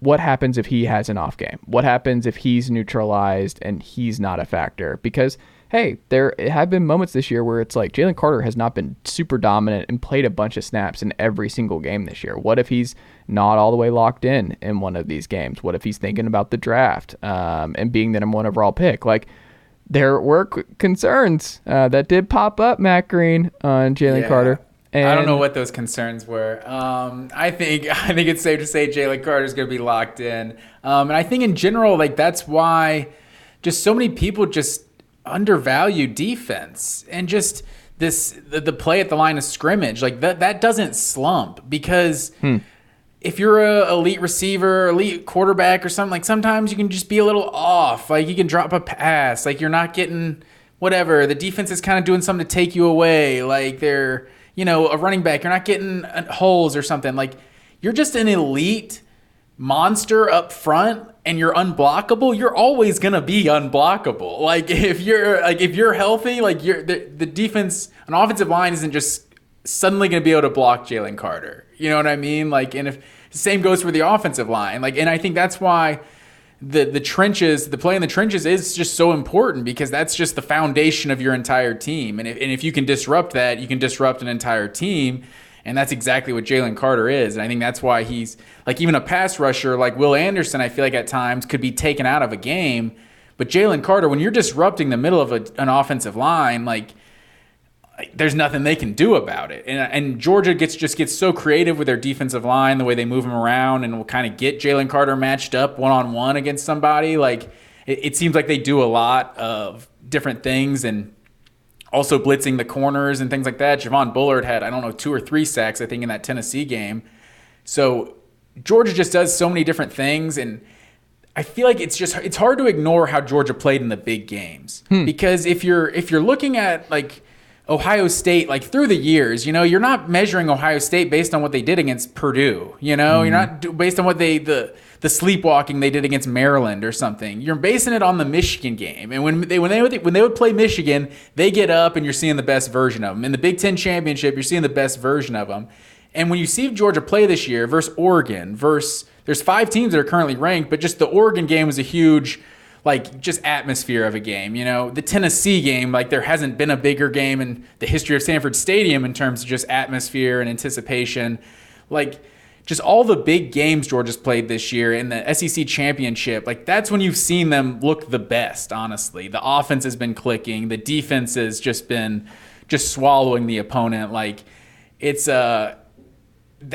S2: what happens if he has an off game? What happens if he's neutralized and he's not a factor? Because hey, there have been moments this year where it's like Jalen Carter has not been super dominant and played a bunch of snaps in every single game this year. What if he's not all the way locked in in one of these games? What if he's thinking about the draft um, and being the number one overall pick? Like, there were concerns uh, that did pop up, Matt Green on Jalen
S3: Yeah.
S2: Carter. And
S3: I don't know what those concerns were. Um, I think I think it's safe to say Jalen Carter's going to be locked in, um, and I think in general, like that's why just so many people just undervalue defense and just this the, the play at the line of scrimmage like that that doesn't slump because if you're a elite receiver, elite quarterback or something, like sometimes you can just be a little off. Like you can drop a pass, like you're not getting whatever. The defense is kind of doing something to take you away. Like they're, you know, a running back, you're not getting uh, holes or something. Like you're just an elite monster up front and you're unblockable, you're always gonna be unblockable. Like if you're like if you're healthy, like you're the, the defense, an offensive line isn't just suddenly gonna be able to block Jalen Carter. You know what I mean? Like and if same goes for the offensive line. Like and I think that's why the the trenches, the play in the trenches is just so important because that's just the foundation of your entire team. And if, and if you can disrupt that, you can disrupt an entire team. And that's exactly what Jalen Carter is. And I think that's why he's like even a pass rusher like Will Anderson, I feel like at times could be taken out of a game. But Jalen Carter, when you're disrupting the middle of a, an offensive line, like there's nothing they can do about it. And, and Georgia gets just gets so creative with their defensive line, the way they move him around, and will kind of get Jalen Carter matched up one on one against somebody. Like it, it seems like they do a lot of different things and also blitzing the corners and things like that. Javon Bullard had I don't know two or three sacks I think in that Tennessee game. So Georgia just does so many different things and. I feel like it's just it's hard to ignore how Georgia played in the big games hmm. because if you're if you're looking at like Ohio State, like through the years, you know, you're not measuring Ohio State based on what they did against Purdue. You know, you're not do- based on what they the the sleepwalking they did against Maryland or something. You're basing it on the Michigan game. And when they when they would when they would play Michigan, they get up and you're seeing the best version of them. In the Big Ten championship, you're seeing the best version of them. And when you see Georgia play this year versus Oregon, versus there's five teams that are currently ranked, but just the Oregon game was a huge like just atmosphere of a game. You know, the Tennessee game, like there hasn't been a bigger game in the history of Sanford Stadium in terms of just atmosphere and anticipation. Like just all the big games Georgia's played this year in the SEC championship, like that's when you've seen them look the best, honestly. The offense has been clicking, the defense has just been just swallowing the opponent. Like it's uh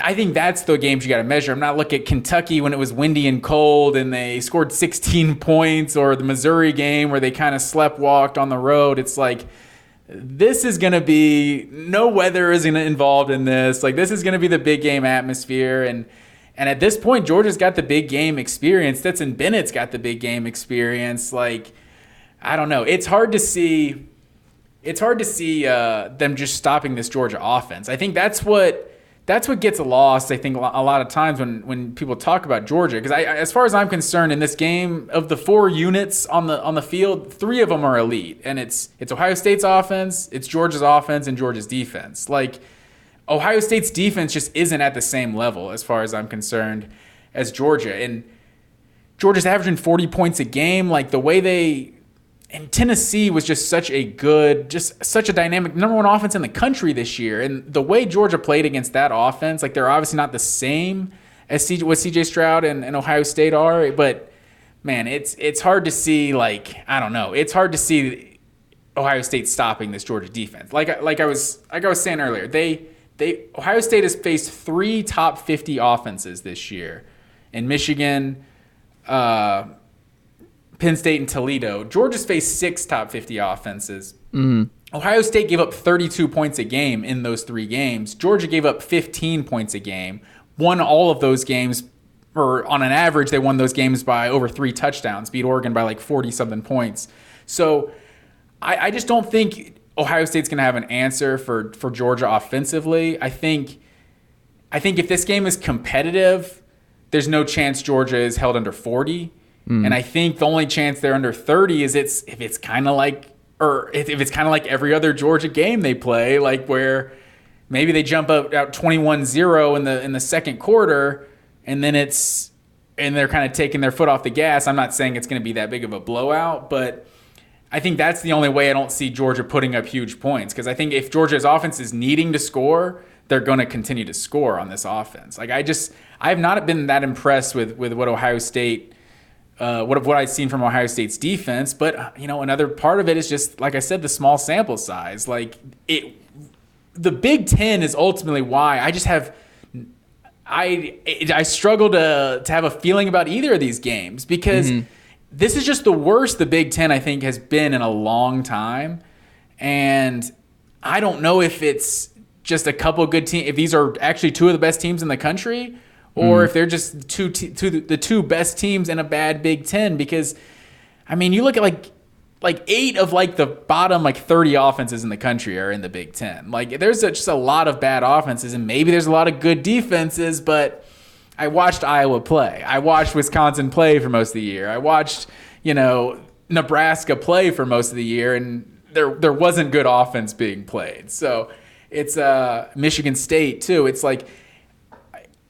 S3: I think that's the games you got to measure. I'm not looking at Kentucky when it was windy and cold and they scored 16 points, or the Missouri game where they kind of slept walked on the road. It's like this is going to be no weather is going to involved in this. Like this is going to be the big game atmosphere and and at this point Georgia's got the big game experience. That's Stetson Bennett's got the big game experience. Like I don't know. It's hard to see it's hard to see uh, them just stopping this Georgia offense. I think that's what that's what gets lost. I think a lot of times when when people talk about Georgia, because as far as I'm concerned, in this game of the four units on the on the field, three of them are elite, and it's it's Ohio State's offense, it's Georgia's offense, and Georgia's defense. Like Ohio State's defense just isn't at the same level as far as I'm concerned as Georgia, and Georgia's averaging 40 points a game. Like the way they and Tennessee was just such a good, just such a dynamic number one offense in the country this year. And the way Georgia played against that offense, like they're obviously not the same as C, what CJ Stroud and, and Ohio State are, but man, it's it's hard to see like I don't know, it's hard to see Ohio State stopping this Georgia defense. Like like I was like I was saying earlier, they they Ohio State has faced three top 50 offenses this year, in Michigan. Uh, Penn State and Toledo. Georgia's faced six top 50 offenses.
S2: Mm.
S3: Ohio State gave up 32 points a game in those three games. Georgia gave up 15 points a game. Won all of those games, or on an average, they won those games by over three touchdowns, beat Oregon by like 40 something points. So I, I just don't think Ohio State's going to have an answer for, for Georgia offensively. I think, I think if this game is competitive, there's no chance Georgia is held under 40. Mm. And I think the only chance they're under 30 is it's if it's kind of like or if, if it's kind of like every other Georgia game they play, like where maybe they jump up out 21-0 in the in the second quarter and then it's and they're kind of taking their foot off the gas. I'm not saying it's going to be that big of a blowout, but I think that's the only way I don't see Georgia putting up huge points because I think if Georgia's offense is needing to score, they're going to continue to score on this offense. Like I just I have not been that impressed with with what Ohio State uh, what what I've seen from Ohio State's defense. But you know, another part of it is just like I said, the small sample size. Like it, the Big Ten is ultimately why I just have. I I struggle to to have a feeling about either of these games because mm-hmm. this is just the worst the Big Ten I think has been in a long time, and I don't know if it's just a couple good teams. If these are actually two of the best teams in the country, or mm. if they're just two, two the two best teams in a bad Big Ten. Because, I mean, you look at like like eight of like the bottom like 30 offenses in the country are in the Big Ten. Like there's a, just a lot of bad offenses, and maybe there's a lot of good defenses, but I watched Iowa play. I watched Wisconsin play for most of the year. I watched, you know, Nebraska play for most of the year, and there there wasn't good offense being played. So it's uh Michigan State too. It's like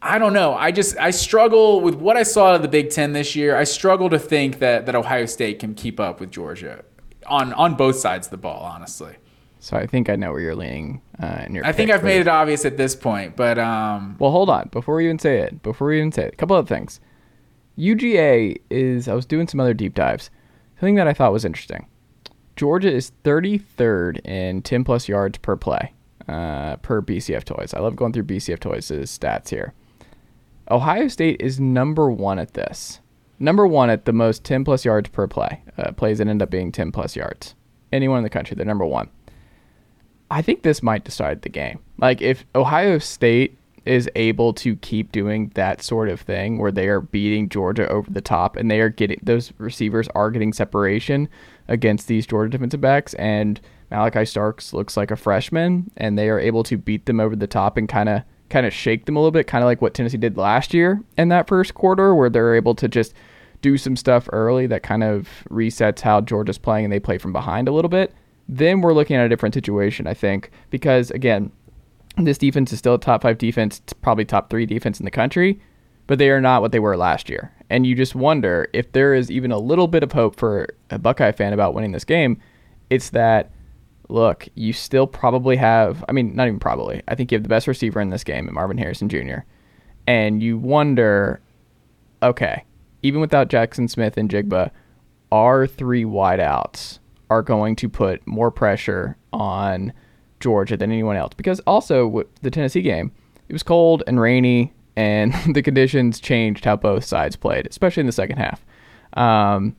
S3: I don't know. I just I struggle with what I saw out of the Big Ten this year. I struggle to think that that Ohio State can keep up with Georgia on on both sides of the ball. Honestly.
S2: So I think I know where you're leaning uh, in your.
S3: I think I've made it obvious at this point, but um.
S2: Well, hold on. Before we even say it, before we even say it, a couple of things. UGA is. I was doing some other deep dives. Something that I thought was interesting. Georgia is 33rd in 10 plus yards per play, uh, per BCFToys. I love going through BCFToys' stats here. Ohio State is number one at this. Number one at the most 10 plus yards per play. Uh, plays that end up being 10 plus yards. Anyone in the country, they're number one. I think this might decide the game. Like, if Ohio State is able to keep doing that sort of thing where they are beating Georgia over the top and they are getting those receivers are getting separation against these Georgia defensive backs and Malaki Starks looks like a freshman and they are able to beat them over the top and kind of kind of shake them a little bit, kind of like what Tennessee did last year in that first quarter, where they're able to just do some stuff early that kind of resets how Georgia's playing and they play from behind a little bit. Then we're looking at a different situation, I think, because again, this defense is still a top five defense, probably top three defense in the country, but they are not what they were last year. And you just wonder if there is even a little bit of hope for a Buckeye fan about winning this game. It's that look, you still probably have, I mean, not even probably, I think you have the best receiver in this game, Marvin Harrison Jr. And you wonder, okay, even without Jaxon Smith-Njigba, our three wideouts are going to put more pressure on Georgia than anyone else. Because also, with the Tennessee game, it was cold and rainy, and the conditions changed how both sides played, especially in the second half. Um,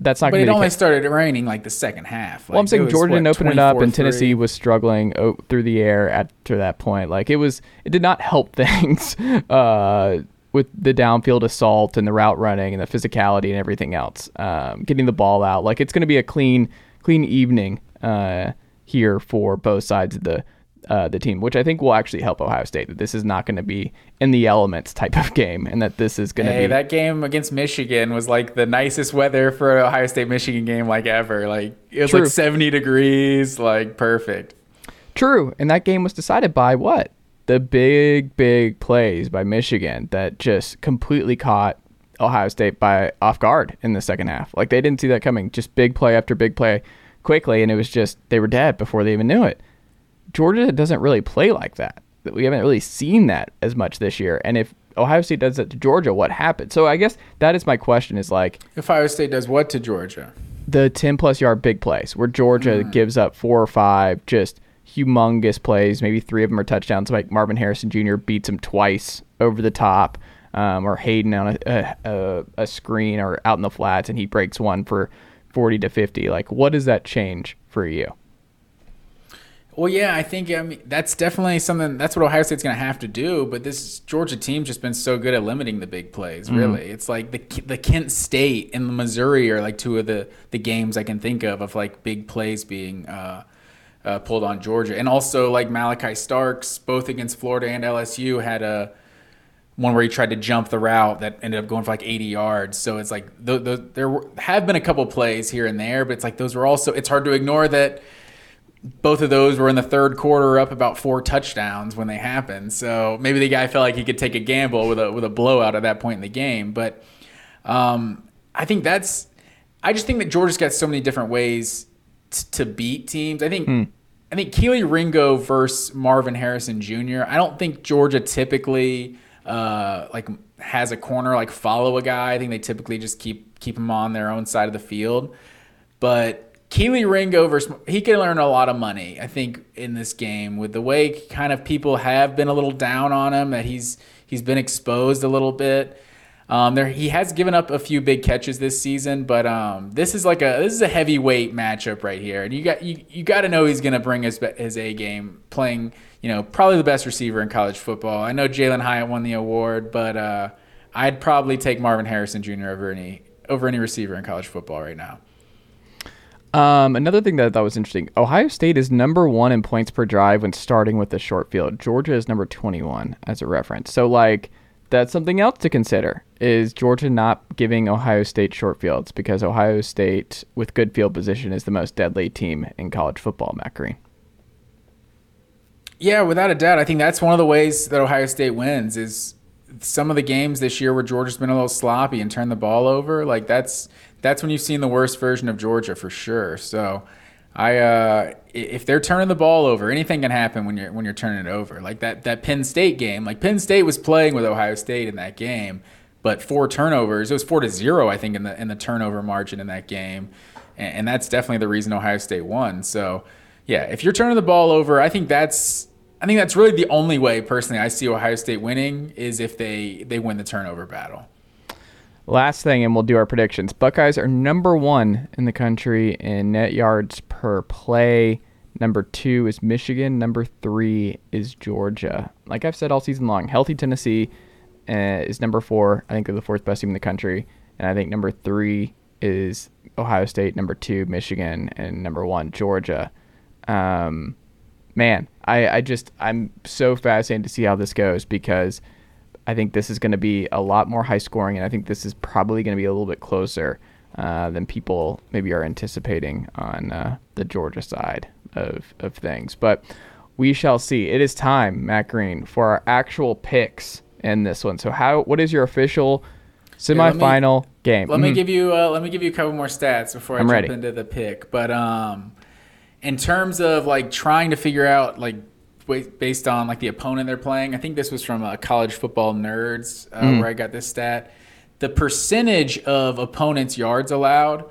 S2: that's not
S3: But it only started raining like the second half.
S2: Well, I'm saying
S3: was,
S2: Georgia didn't open it up, and
S3: 24-3?
S2: Tennessee was struggling o- through the air after that point. Like it was, it did not help things uh, with the downfield assault and the route running and the physicality and everything else. Um, getting the ball out, like it's going to be a clean, clean evening uh, here for both sides of the uh, the team, which I think will actually help Ohio State. That this is not going to be in the elements type of game, and that this is going to
S3: Hey,
S2: be
S3: that game against Michigan was like the nicest weather for an Ohio State Michigan game like ever. Like it was
S2: True.
S3: like 70 degrees, like perfect.
S2: True, and that game was decided by what? The big, big plays by Michigan that just completely caught Ohio State by off guard in the second half. Like they didn't see that coming. Just big play after big play quickly, and it was just they were dead before they even knew it. Georgia doesn't really play like that. We haven't really seen that as much this year. And if Ohio State does that to Georgia, what happens? So I guess that is my question: is like
S3: If Ohio State does what to Georgia?
S2: the 10 plus yard big plays where Georgia
S3: Mm.
S2: gives up four or five just humongous plays. Maybe three of them are touchdowns. Like Marvin Harrison Jr. beats him twice over the top, um, or Hayden on a, a, a, a screen or out in the flats, and he breaks one for 40 to 50. Like, what does that change for you?
S3: Well, yeah, I think I mean that's definitely something. That's what Ohio State's going to have to do. But this Georgia team's just been so good at limiting the big plays. Really, it's like the the Kent State and the Missouri are like two of the the games I can think of of like big plays being uh, uh, pulled on Georgia, and also like Malaki Starks, both against Florida and LSU, had a one where he tried to jump the route that ended up going for like 80 yards. So it's like the, the, there have been a couple plays here and there, but it's like those were also. It's hard to ignore that both of those were in the third quarter up about four touchdowns when they happened. So maybe the guy felt like he could take a gamble with a with a blowout at that point in the game. But um, I think that's I just think that Georgia's got so many different ways t- to beat teams. I think I think Kelee Ringo versus Marvin Harrison Jr. I don't think Georgia typically uh, like has a corner like follow a guy. I think they typically just keep keep him on their own side of the field. But Kelee Ringo versus he can earn a lot of money, I think, in this game with the way kind of people have been a little down on him that he's he's been exposed a little bit. Um, there he has given up a few big catches this season, but um, this is like a this is a heavyweight matchup right here, and you got you, you got to know he's gonna bring his his A game playing. You know, probably the best receiver in college football. I know Jalin Hyatt won the award, but uh, I'd probably take Marvin Harrison Jr. over any over any receiver in college football right now.
S2: Um, another thing that I thought was interesting Ohio State is number one in points per drive when starting with the short field. Georgia is number 21 as a reference. So, like, that's something else to consider is Georgia not giving Ohio State short fields because Ohio State, with good field position, is the most deadly team in college football, Matt Green.
S3: Yeah, without a doubt. I think that's one of the ways that Ohio State wins is some of the games this year where Georgia's been a little sloppy and turned the ball over. Like that's that's when you've seen the worst version of Georgia for sure. So I uh, if they're turning the ball over, anything can happen when you're when you're turning it over. Like that that Penn State game. Like Penn State was playing with Ohio State in that game, but four turnovers. It was four to zero, I think, in the in the turnover margin in that game, and, and that's definitely the reason Ohio State won. So yeah, if you're turning the ball over, I think that's I think that's really the only way personally I see Ohio State winning is if they they win the turnover battle.
S2: Last thing, and we'll do our predictions. Buckeyes are number one in the country in net yards per play. Number two is Michigan. Number three is Georgia. Like I've said all season long, healthy Tennessee uh, is number four. I think they're the fourth best team in the country. And I think number three is Ohio State. Number two, Michigan. And number one, Georgia. Um, man, I, I just, I'm so fascinated to see how this goes because I think this is going to be a lot more high scoring, and I think this is probably going to be a little bit closer uh, than people maybe are anticipating on uh, the Georgia side of, of things. But we shall see. It is time, Matt Green, for our actual picks in this one. So, how? What is your official
S3: let me-
S2: semifinal game?
S3: Let me
S2: Mhm.
S3: give you uh, let me give you a couple more stats before I
S2: I'm
S3: jump
S2: ready.
S3: into the pick. But um, in terms of like trying to figure out like based on like the opponent they're playing, I think this was from uh, College Football Nerds uh,
S2: Hmm.
S3: where I got this stat. The percentage of opponents' yards allowed.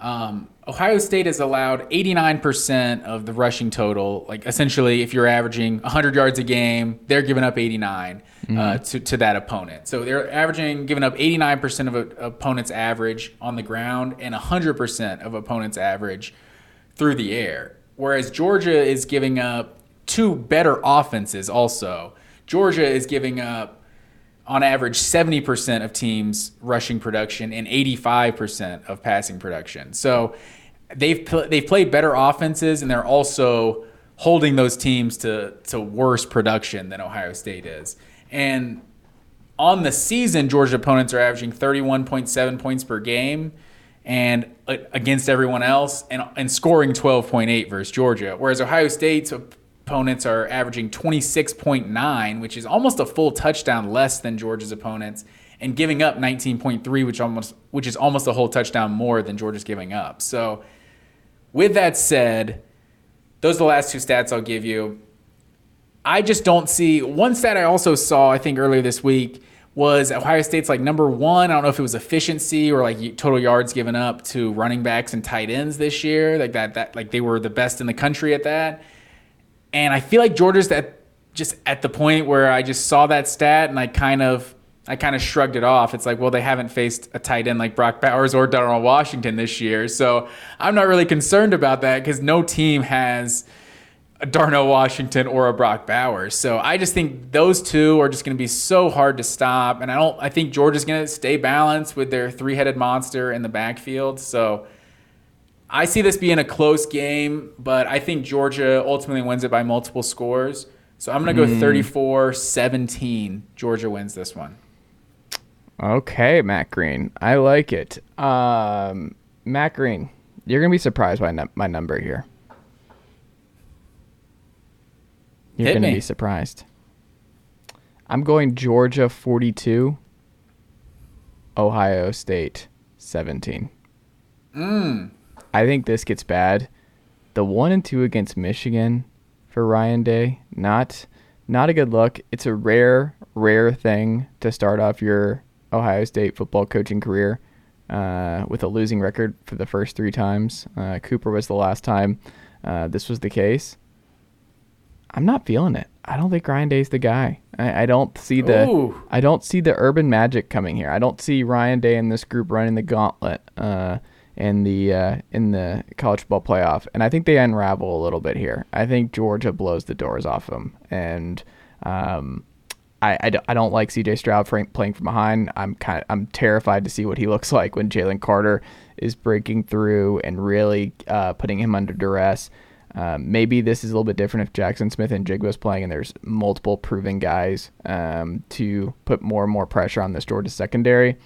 S3: Um, Ohio State has allowed 89% of the rushing total. Like essentially, if you're averaging 100 yards a game, they're giving up 89 uh, to, to that opponent. So they're averaging, giving up 89% of a opponent's average on the ground and 100% of opponent's average through the air. Whereas Georgia is giving up two better offenses also. Georgia is giving up on average 70% of teams rushing production and 85% of passing production. So they've pl- they've played better offenses and they're also holding those teams to to worse production than Ohio State is. And on the season Georgia opponents are averaging 31.7 points per game and uh, against everyone else and and scoring 12.8 versus Georgia whereas Ohio State's opponents are averaging 26.9, which is almost a full touchdown less than Georgia's opponents, and giving up 19.3, which almost which is almost a whole touchdown more than Georgia's giving up. So, with that said, those are the last two stats I'll give you. I just don't see one stat I also saw I think earlier this week was Ohio State's like number one. I don't know if it was efficiency or like total yards given up to running backs and tight ends this year. Like that, that like they were the best in the country at that. And I feel like Georgia's at just at the point where I just saw that stat and I kind of I kind of shrugged it off. It's like, well, they haven't faced a tight end like Brock Bowers or Darnell Washington this year, so I'm not really concerned about that because no team has a Darnell Washington or a Brock Bowers. So I just think those two are just going to be so hard to stop, and I don't. I think Georgia's going to stay balanced with their three-headed monster in the backfield. So I see this being a close game, but I think Georgia ultimately wins it by multiple scores. So I'm going to go 34 17. Georgia wins this one.
S2: Okay, Matt Green. I like it. Um, Matt Green, you're going to be surprised by num- my number here. You're going to be surprised. I'm going Georgia 42, Ohio State 17. I think this gets bad. The one and two against Michigan for Ryan Day, not not a good look. It's a rare, rare thing to start off your Ohio State football coaching career uh, with a losing record for the first three times. Uh, Cooper was the last time uh, this was the case. I'm not feeling it. I don't think Ryan Day's the guy. I, I don't see the
S3: Ooh.
S2: I don't see the urban magic coming here. I don't see Ryan Day and this group running the gauntlet uh, in the uh, in the college football playoff, and I think they unravel a little bit here. I think Georgia blows the doors off them, and um, I, I, don't, I don't like C.J. Stroud playing from behind. I'm kind of I'm terrified to see what he looks like when Jalen Carter is breaking through and really uh, putting him under duress. Um, maybe this is a little bit different if Jaxon Smith-Njigba's playing and there's multiple proven guys um, to put more and more pressure on this Georgia secondary.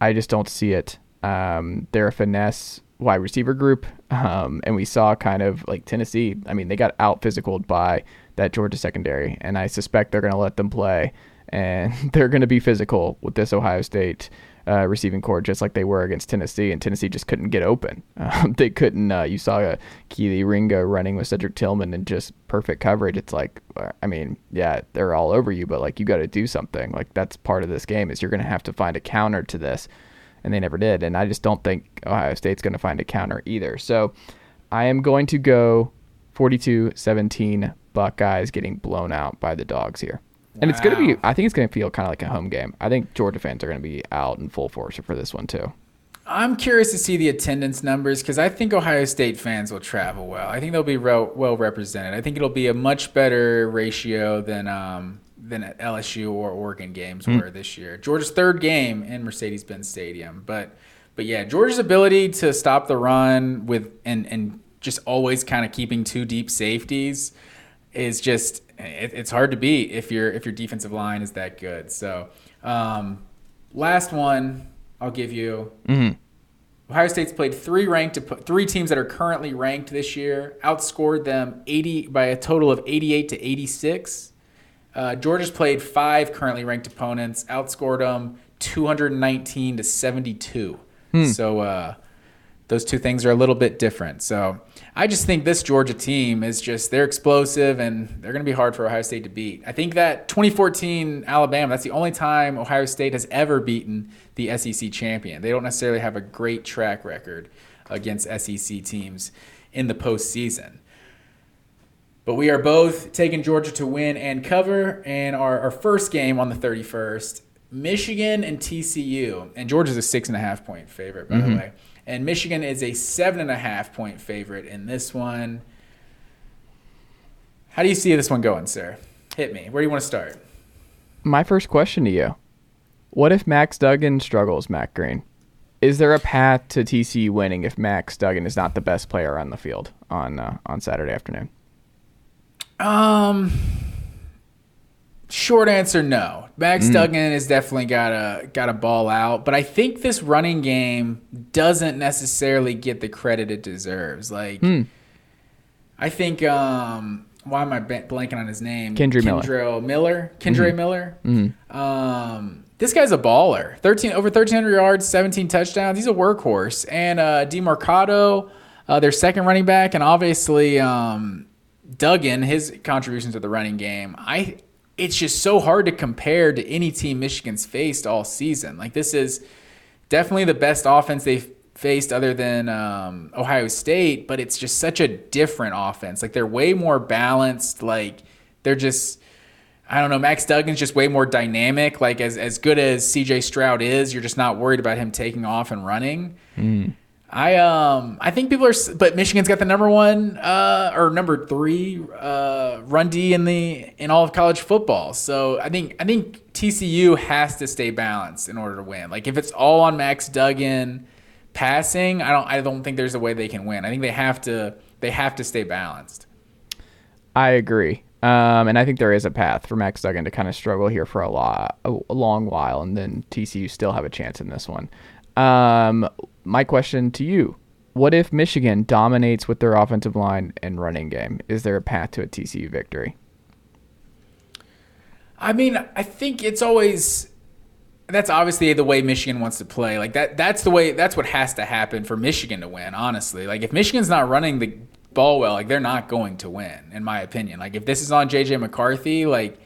S2: I just don't see it. Um, they're a finesse wide receiver group, um, and we saw kind of like Tennessee. I mean, they got out physicaled by that Georgia secondary, and I suspect they're going to let them play, and they're going to be physical with this Ohio State uh, receiving core, just like they were against Tennessee, and Tennessee just couldn't get open. Um, they couldn't. Uh, you saw uh, Kelee Ringo running with Cedric Tillman and just perfect coverage. It's like, uh, I mean, yeah, they're all over you, but like you got to do something. Like that's part of this game is you're going to have to find a counter to this and they never did. And I just don't think Ohio State's going to find a counter either. So I am going to go 42 17 Buckeyes getting blown out by the dogs here. And it's going to be, I think it's going to feel kind of like a home game. I think Georgia fans are going to be out in full force for this one, too.
S3: I'm curious to see the attendance numbers because I think Ohio State fans will travel well. I think they'll be re- well represented. I think it'll be a much better ratio than um, than at LSU or Oregon games were this year. Georgia's third game in Mercedes-Benz Stadium, but but yeah, Georgia's ability to stop the run with and and just always kind of keeping two deep safeties is just it, it's hard to beat if your if your defensive line is that good. So um, last one I'll give you. Ohio State's played three ranked to put three teams that are currently ranked this year, outscored them 80 by a total of 88 to 86. Uh, Georgia's played five currently ranked opponents, outscored them 219 to 72. So uh, those two things are a little bit different. So I just think this Georgia team is just they're explosive and they're going to be hard for Ohio State to beat. I think that 2014 Alabama that's the only time Ohio State has ever beaten the SEC champion. They don't necessarily have a great track record. against SEC teams in the postseason. But we are both taking Georgia to win and cover. And our, our first game on the 31st, Michigan and TCU. And Georgia's a six and a half point favorite, by mm-hmm. the way. And Michigan is a seven and a half point favorite in this one. How do you see this one going, sir? Hit me. Where do you want to start?
S2: My first question to you What if Max Duggan struggles, Matt Green? Is there a path to TCU winning if Max Duggan is not the best player on the field on uh, on Saturday afternoon?
S3: Um, short answer, no. Max mm. Duggan has definitely got a got a ball out, but I think this running game doesn't necessarily get the credit it deserves. Like, mm. I think um, why am I blanking on his name?
S2: Kendre Miller.
S3: Miller. Kendre mm-hmm. Miller. Mm-hmm. Um, this guy's a baller. Thirteen over thirteen hundred yards, seventeen touchdowns. He's a workhorse. And uh, Demercado, uh, their second running back, and obviously um, Duggan, his contributions to the running game, I it's just so hard to compare to any team Michigan's faced all season. Like this is definitely the best offense they've faced other than um, Ohio State, but it's just such a different offense. Like they're way more balanced. Like they're just I don't know. Max Duggan's just way more dynamic. Like as as good as C.J. Stroud is, you're just not worried about him taking off and running. Mm. I um I think people are, but Michigan's got the number one uh, or number three uh, run D in the in all of college football. So I think I think TCU has to stay balanced in order to win. Like if it's all on Max Duggan passing, I don't I don't think there's a way they can win. I think they have to they have to stay balanced.
S2: I agree. Um, and I think there is a path for Max Duggan to kind of struggle here for a, lot, a, a long while, and then TCU still have a chance in this one. Um, my question to you what if Michigan dominates with their offensive line and running game? Is there a path to a TCU victory?
S3: I mean, I think it's always that's obviously the way Michigan wants to play. Like that that's the way that's what has to happen for Michigan to win, honestly. Like if Michigan's not running the ball well, like they're not going to win in my opinion. Like if this is on JJ McCarthy, like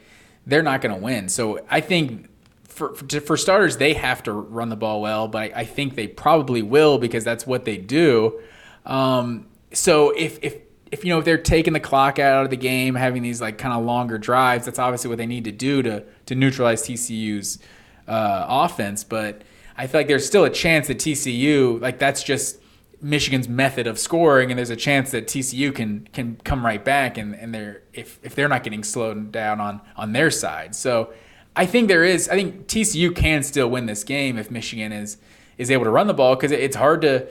S3: they're not going to win. So I think for, for starters, they have to run the ball well, but I, I think they probably will because that's what they do. Um, so if if if you know if they're taking the clock out of the game, having these like kind of longer drives, that's obviously what they need to do to to neutralize TCU's uh, offense. But I feel like there's still a chance that TCU like that's just Michigan's method of scoring, and there's a chance that TCU can can come right back, and and they're if if they're not getting slowed down on on their side. So I think there is. I think TCU can still win this game if Michigan is is able to run the ball because it's hard to.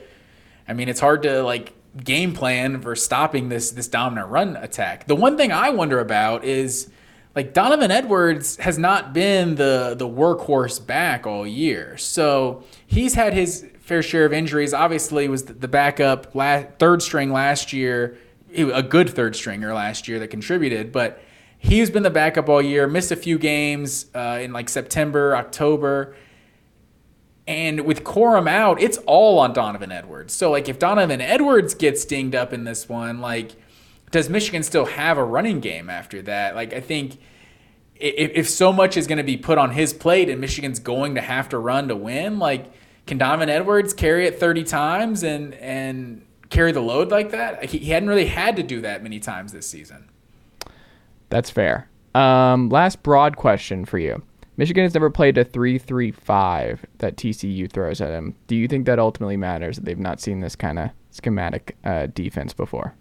S3: I mean, it's hard to like game plan for stopping this this dominant run attack. The one thing I wonder about is like Donovan Edwards has not been the the workhorse back all year, so he's had his fair share of injuries. Obviously, was the backup last, third string last year, a good third stringer last year that contributed, but He's been the backup all year, missed a few games uh, in like September, October. And with Corum out, it's all on Donovan Edwards. So, like, if Donovan Edwards gets dinged up in this one, like, does Michigan still have a running game after that? Like, I think if, if so much is going to be put on his plate and Michigan's going to have to run to win, like, can Donovan Edwards carry it 30 times and, and carry the load like that? He, he hadn't really had to do that many times this season.
S2: That's fair. Um, last broad question for you. Michigan has never played a 3-3-5 that TCU throws at them. Do you think that ultimately matters that they've not seen this kind of schematic uh, defense before?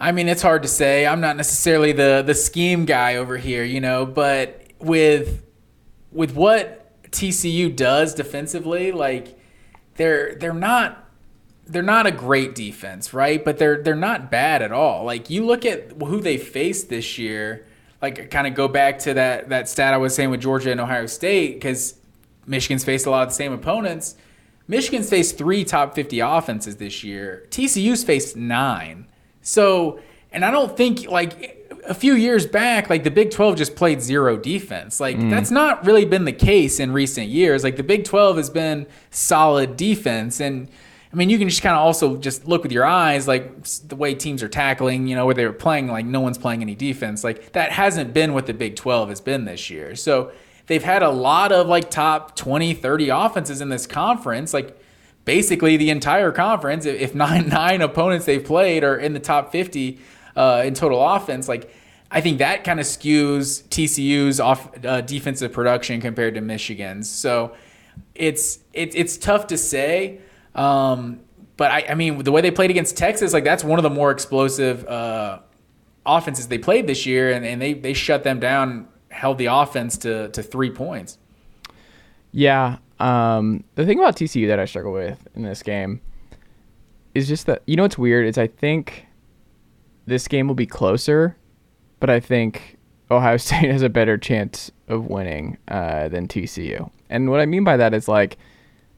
S3: I mean, it's hard to say. I'm not necessarily the the scheme guy over here, you know, but with with what TCU does defensively, like they're they're not they're not a great defense, right? But they're they're not bad at all. Like you look at who they faced this year, like kind of go back to that that stat I was saying with Georgia and Ohio State because Michigan's faced a lot of the same opponents. Michigan's faced three top 50 offenses this year. TCU's faced nine. So, and I don't think like a few years back, like the Big 12 just played zero defense. Like mm. that's not really been the case in recent years. Like the Big 12 has been solid defense and I mean, you can just kind of also just look with your eyes, like the way teams are tackling, you know, where they're playing like no one's playing any defense. Like that hasn't been what the Big 12 has been this year. So they've had a lot of like top 20, 30 offenses in this conference. Like basically the entire conference. If nine nine opponents they've played are in the top fifty uh, in total offense, like I think that kind of skews TCU's off uh, defensive production compared to Michigan's. So it's it, it's tough to say. Um, but I, I mean, the way they played against Texas, like that's one of the more explosive uh, offenses they played this year, and, and they they shut them down, held the offense to to three points.
S2: Yeah. Um, the thing about TCU that I struggle with in this game is just that you know what's weird is I think this game will be closer, but I think Ohio State has a better chance of winning uh, than TCU. And what I mean by that is like,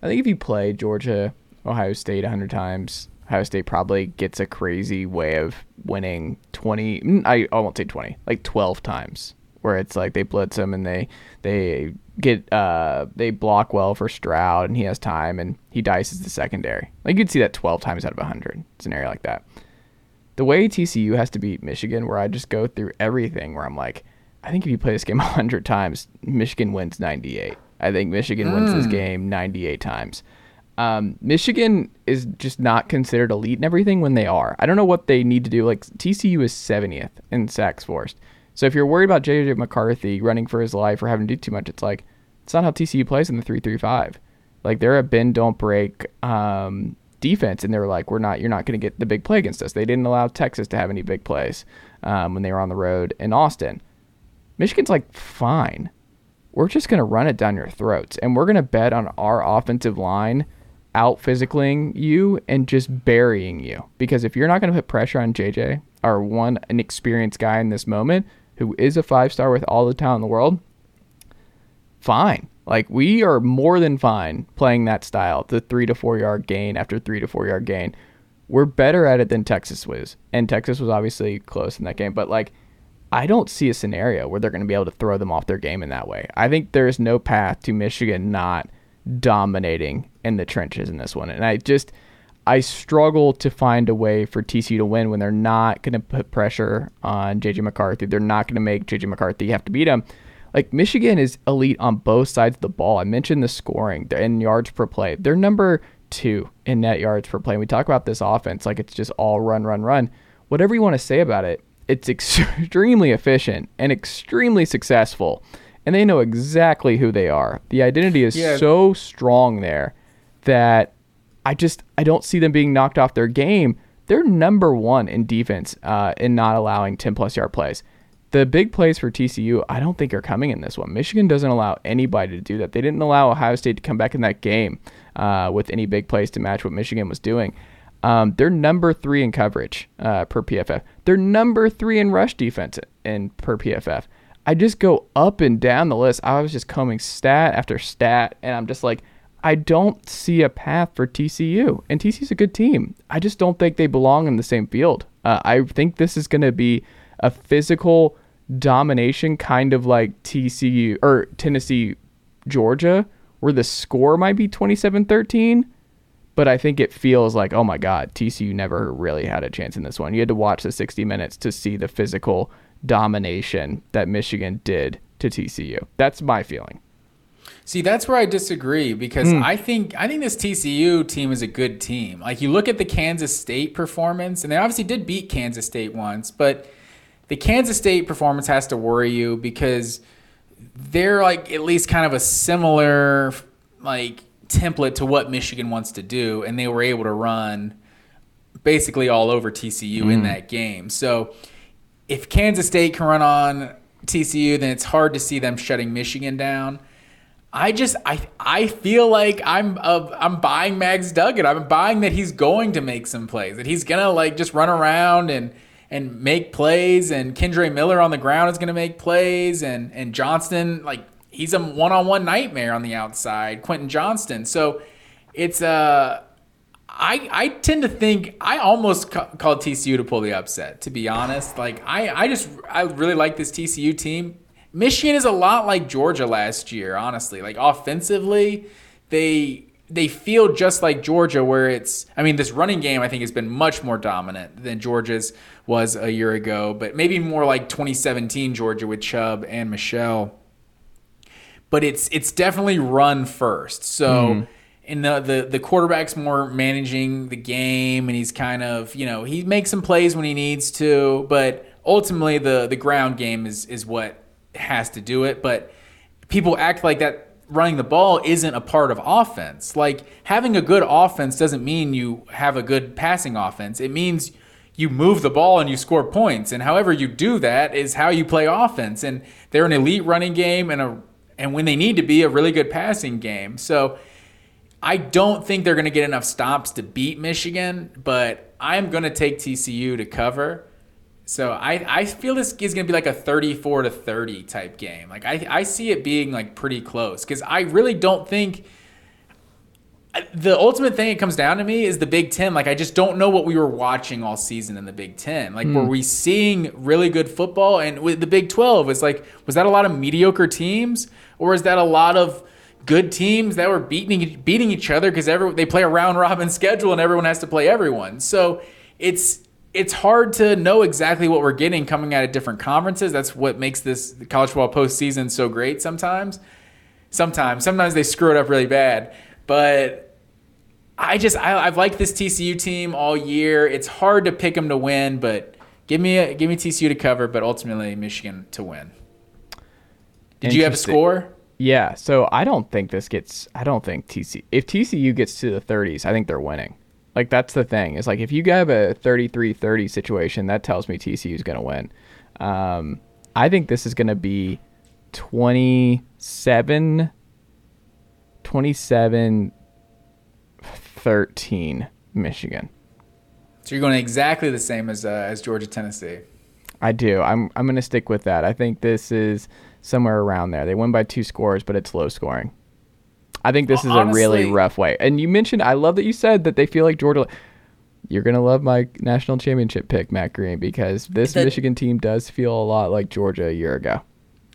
S2: I think if you play Georgia, Ohio State 100 times, Ohio State probably gets a crazy way of winning 20. mm, I, I won't say 20, like 12 times, where it's like they blitz them and they they get uh they block well for Stroud and he has time and he dices the secondary. Like you'd see that 12 times out of 100 scenario like that. The way TCU has to beat Michigan, where I just go through everything, where I'm like, I think if you play this game 100 times, Michigan wins 98. I think Michigan wins this game 98 times. Um, Michigan is just not considered elite and everything when they are. I don't know what they need to do. Like TCU is 70th in sacks forced. So if you're worried about JJ McCarthy running for his life or having to do too much, it's like it's not how TCU plays in the 3-3-5. Like they're a bend don't break um, defense, and they were like, we're not. You're not going to get the big play against us. They didn't allow Texas to have any big plays um, when they were on the road in Austin. Michigan's like fine. We're just going to run it down your throats, and we're going to bet on our offensive line out physicaling you and just burying you. Because if you're not going to put pressure on JJ, our one an experienced guy in this moment, who is a five star with all the talent in the world, fine. Like we are more than fine playing that style, the three to four yard gain after three to four yard gain. We're better at it than Texas was, and Texas was obviously close in that game. But like, I don't see a scenario where they're going to be able to throw them off their game in that way. I think there is no path to Michigan not dominating in the trenches in this one, and I just I struggle to find a way for TCU to win when they're not going to put pressure on JJ McCarthy. They're not going to make JJ McCarthy have to beat him. Like Michigan is elite on both sides of the ball. I mentioned the scoring in yards per play. They're number two in net yards per play. And we talk about this offense like it's just all run, run, run. Whatever you want to say about it, it's extremely efficient and extremely successful. And they know exactly who they are. The identity is
S3: Yeah.
S2: so strong there that I just I don't see them being knocked off their game. They're number one in defense uh, in not allowing 10 plus yard plays. The big plays for TCU, I don't think are coming in this one. Michigan doesn't allow anybody to do that. They didn't allow Ohio State to come back in that game uh, with any big plays to match what Michigan was doing. Um, they're number three in coverage uh, per PFF. They're number three in rush defense in per PFF. I just go up and down the list. I was just combing stat after stat, and I'm just like, I don't see a path for TCU. And TCU's a good team. I just don't think they belong in the same field. Uh, I think this is going to be a physical domination, kind of like TCU or Tennessee, Georgia, where the score might be 27 13. But I think it feels like, oh my God, TCU never really had a chance in this one. You had to watch the 60 minutes to see the physical domination that Michigan did to TCU. That's my feeling.
S3: See, that's where I disagree because hmm. I think I think this TCU team is a good team. Like you look at the Kansas State performance, and they obviously did beat Kansas State once, but the Kansas State performance has to worry you because they're like at least kind of a similar like template to what Michigan wants to do, and they were able to run basically all over TCU in hmm. that game. So if Kansas State can run on TCU, then it's hard to see them shutting Michigan down. I just I I feel like I'm uh, I'm buying Max Duggan. I'm buying that he's going to make some plays. That he's gonna like just run around and and make plays. And Kendre Miller on the ground is gonna make plays. And and Johnston like he's a one on one nightmare on the outside. Quentin Johnston. So it's uh I, I tend to think I almost ca- called TCU to pull the upset. To be honest, like I, I just I really like this TCU team. Michigan is a lot like Georgia last year. Honestly, like offensively, they they feel just like Georgia, where it's I mean this running game I think has been much more dominant than Georgia's was a year ago, but maybe more like 2017 Georgia with Chubb and Michel but it's it's definitely run first. So mm-hmm. And the, the the quarterback's more managing the game, and he's kind of you know he makes some plays when he needs to, but ultimately the the ground game is is what has to do it. But people act like that running the ball isn't a part of offense. Like having a good offense doesn't mean you have a good passing offense. It means you move the ball and you score points. And however you do that is how you play offense. And they're an elite running game and a and when they need to be a really good passing game. So I don't think they're going to get enough stops to beat Michigan, but I'm going to take TCU to cover. So I, I feel this is going to be like a 34 to 30 type game. Like I, I see it being like pretty close because I really don't think the ultimate thing it comes down to me is the Big Ten. Like I just don't know what we were watching all season in the Big Ten. Like mm. were we seeing really good football? And with the Big Twelve, it's like was that a lot of mediocre teams or is that a lot of good teams that were beating beating each other because every they play a round robin schedule and everyone has to play everyone. So it's it's hard to know exactly what we're getting coming out of different conferences. That's what makes this college football postseason so great sometimes. Sometimes, sometimes they screw it up really bad. But I just I, I've liked this TCU team all year. It's hard to pick them to win, but give me a, give me TCU to cover, but ultimately Michigan to win. Did you have a score?
S2: Yeah, so I don't think this gets. I don't think TCU. If TCU gets to the 30s, I think they're winning. Like that's the thing. It's like if you have a 33-30 situation, that tells me TCU is going to win. Um, I think this is going to be 27 27 13 Michigan.
S3: So you're going exactly the same as uh, as Georgia Tennessee.
S2: I do. I'm I'm going to stick with that. I think this is somewhere around there. They win by two scores, but it's low scoring. I think this is Honestly, a really rough way. And you mentioned, I love that you said that they feel like Georgia. You're gonna love my national championship pick, Matt Green, because this the, Michigan team does feel a lot like Georgia a year ago.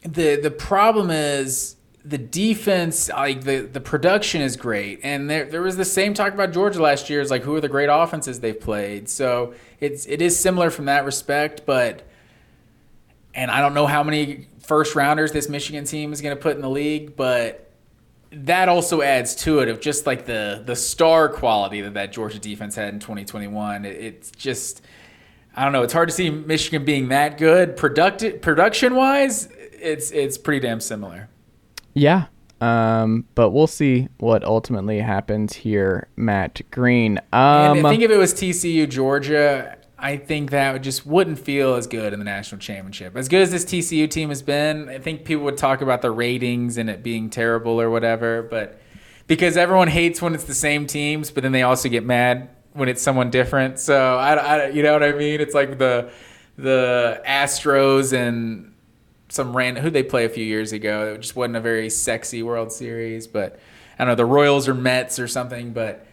S3: The the problem is the defense, like the the production is great, and there there was the same talk about Georgia last year. Is like who are the great offenses they've played. So it's it is similar from that respect, but and I don't know how many first rounders this Michigan team is going to put in the league, but that also adds to it of just like the the star quality that that Georgia defense had in 2021. It, it's just I don't know. It's hard to see Michigan being that good. Productive production wise, it's it's pretty damn similar.
S2: Yeah. Um, but we'll see what ultimately happens here, Matt Green. Um,
S3: and I think if it was TCU Georgia, I think that just wouldn't feel as good in the national championship. As good as this TCU team has been, I think people would talk about the ratings and it being terrible or whatever, but because everyone hates when it's the same teams, but then they also get mad when it's someone different. So I, I you know what I mean? It's like the the Astros and some random who they play a few years ago. It just wasn't a very sexy World Series, but I don't know the Royals or Mets or something, but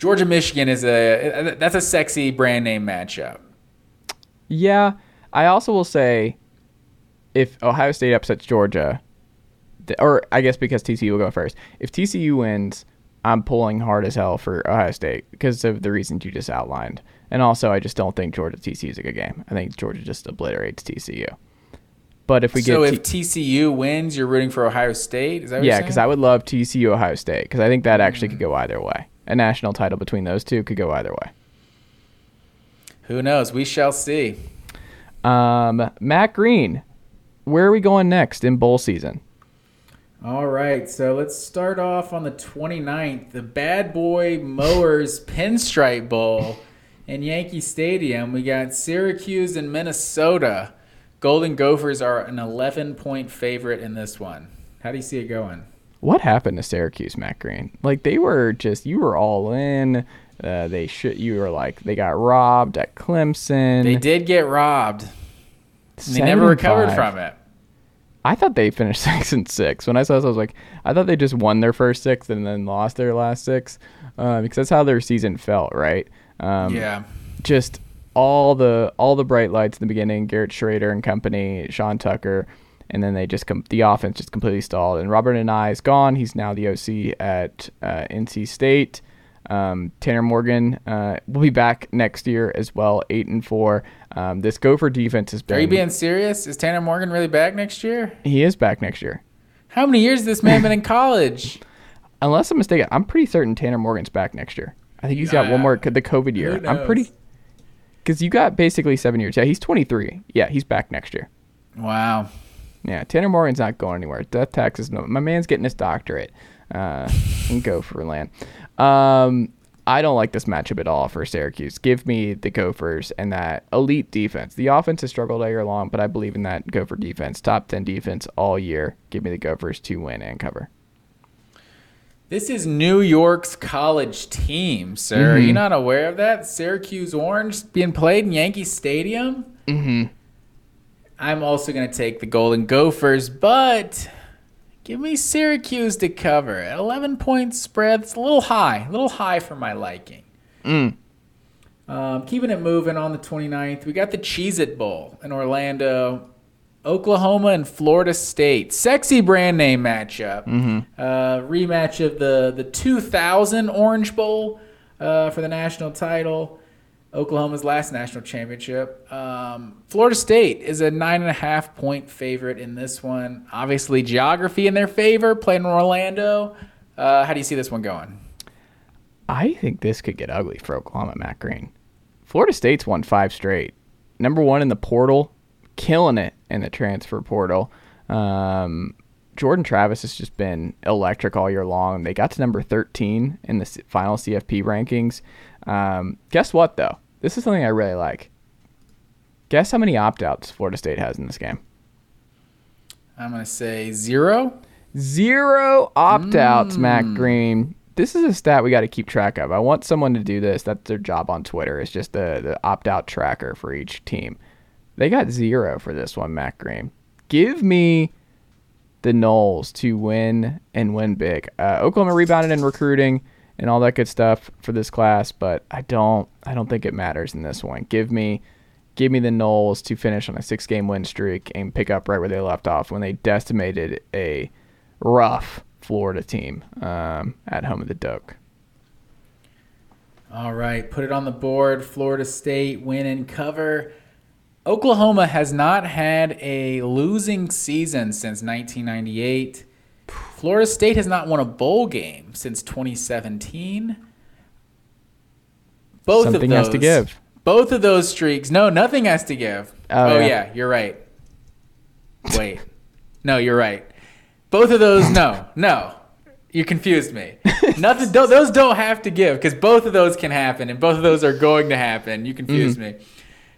S3: Georgia Michigan is a that's a sexy brand name matchup.
S2: Yeah, I also will say if Ohio State upsets Georgia, or I guess because TCU will go first. If TCU wins, I'm pulling hard as hell for Ohio State because of the reasons you just outlined. And also, I just don't think Georgia TCU is a good game. I think Georgia just obliterates TCU. But if we
S3: so
S2: get
S3: if T- TCU wins, you're rooting for Ohio State. Is that
S2: yeah? Because I would love TCU Ohio State because I think that actually mm. could go either way a national title between those two could go either way.
S3: Who knows? We shall see.
S2: Um, Matt Green, where are we going next in bowl season?
S3: All right, so let's start off on the 29th, the Bad Boy Mowers Pinstripe Bowl in Yankee Stadium. We got Syracuse and Minnesota. Golden Gophers are an 11 point favorite in this one. How do you see it going?
S2: What happened to Syracuse, Matt Green? Like they were just you were all in. Uh, they should you were like they got robbed at Clemson.
S3: They did get robbed. They never recovered from it.
S2: I thought they finished six and six. When I saw this, I was like, I thought they just won their first six and then lost their last six, uh, because that's how their season felt, right?
S3: Um, yeah.
S2: Just all the all the bright lights in the beginning. Garrett Schrader and company, Sean Tucker and then they just com- the offense just completely stalled. And Robert Anae is gone. He's now the OC at uh, NC State. Um, Tanner Morgan uh, will be back next year as well, eight and four. Um, this Gopher defense has been.
S3: Are you being serious? Is Tanner Morgan really back next year?
S2: He is back next year.
S3: How many years has this man been in college?
S2: unless I'm mistaken, I'm pretty certain Tanner Morgan's back next year. I think he's got one more the COVID year. I'm pretty because you got basically seven years. Yeah, he's 23. Yeah, he's back next year.
S3: Wow.
S2: Yeah, Tanner Morgan's not going anywhere. Death taxes. No, my man's getting his doctorate. Uh, and go for land. Um, I don't like this matchup at all for Syracuse. Give me the Gophers and that elite defense. The offense has struggled all year long, but I believe in that Gopher defense. Top 10 defense all year. Give me the Gophers to win and cover.
S3: This is New York's college team, sir. Are you not aware of that? Syracuse Orange being played in Yankee Stadium? Mm-hmm. I'm also going to take the Golden Gophers, but give me Syracuse to cover. At 11 point spread, it's a little high, a little high for my liking. Um, keeping it moving on the 29th, we got the Cheez It Bowl in Orlando. Oklahoma and Florida State. Sexy brand name matchup. Uh, rematch of the, the 2000 Orange Bowl uh, for the national title. Oklahoma's last national championship. Um, Florida State is a nine and a half point favorite in this one. Obviously, geography in their favor, playing in Orlando. Uh, how do you see this one going?
S2: I think this could get ugly for Oklahoma, Matt Green. Florida State's won five straight. Number one in the portal, killing it in the transfer portal. Um, Jordan Travis has just been electric all year long. They got to number 13 in the final CFP rankings. Um, guess what, though? This is something I really like. Guess how many opt outs Florida State has in this game?
S3: I'm going to say zero.
S2: Zero opt outs, Matt Green. This is a stat we got to keep track of. I want someone to do this. That's their job on Twitter. It's just the, the opt out tracker for each team. They got zero for this one, Matt Green. Give me the Noles to win and win big. Uh, Oklahoma rebounded in recruiting and all that good stuff for this class, but I don't I don't think it matters in this one. Give me give me the Noles to finish on a six game win streak and pick up right where they left off when they decimated a rough Florida team um, at home at the Doak.
S3: All right, put it on the board. Florida State win and cover. Oklahoma has not had a losing season since 1998. Florida State has not won a bowl game since 2017. Both
S2: Something
S3: of
S2: has
S3: those,
S2: to give.
S3: Both of those streaks. No, nothing has to give.
S2: Oh,
S3: Oh,
S2: yeah.
S3: yeah. you're right. Wait. no, you're right. Both of those, no, no. You confused me. Nothing. tho- Those don't have to give because both of those can happen, and both of those are going to happen. You confused
S2: Mm-hmm.
S3: me.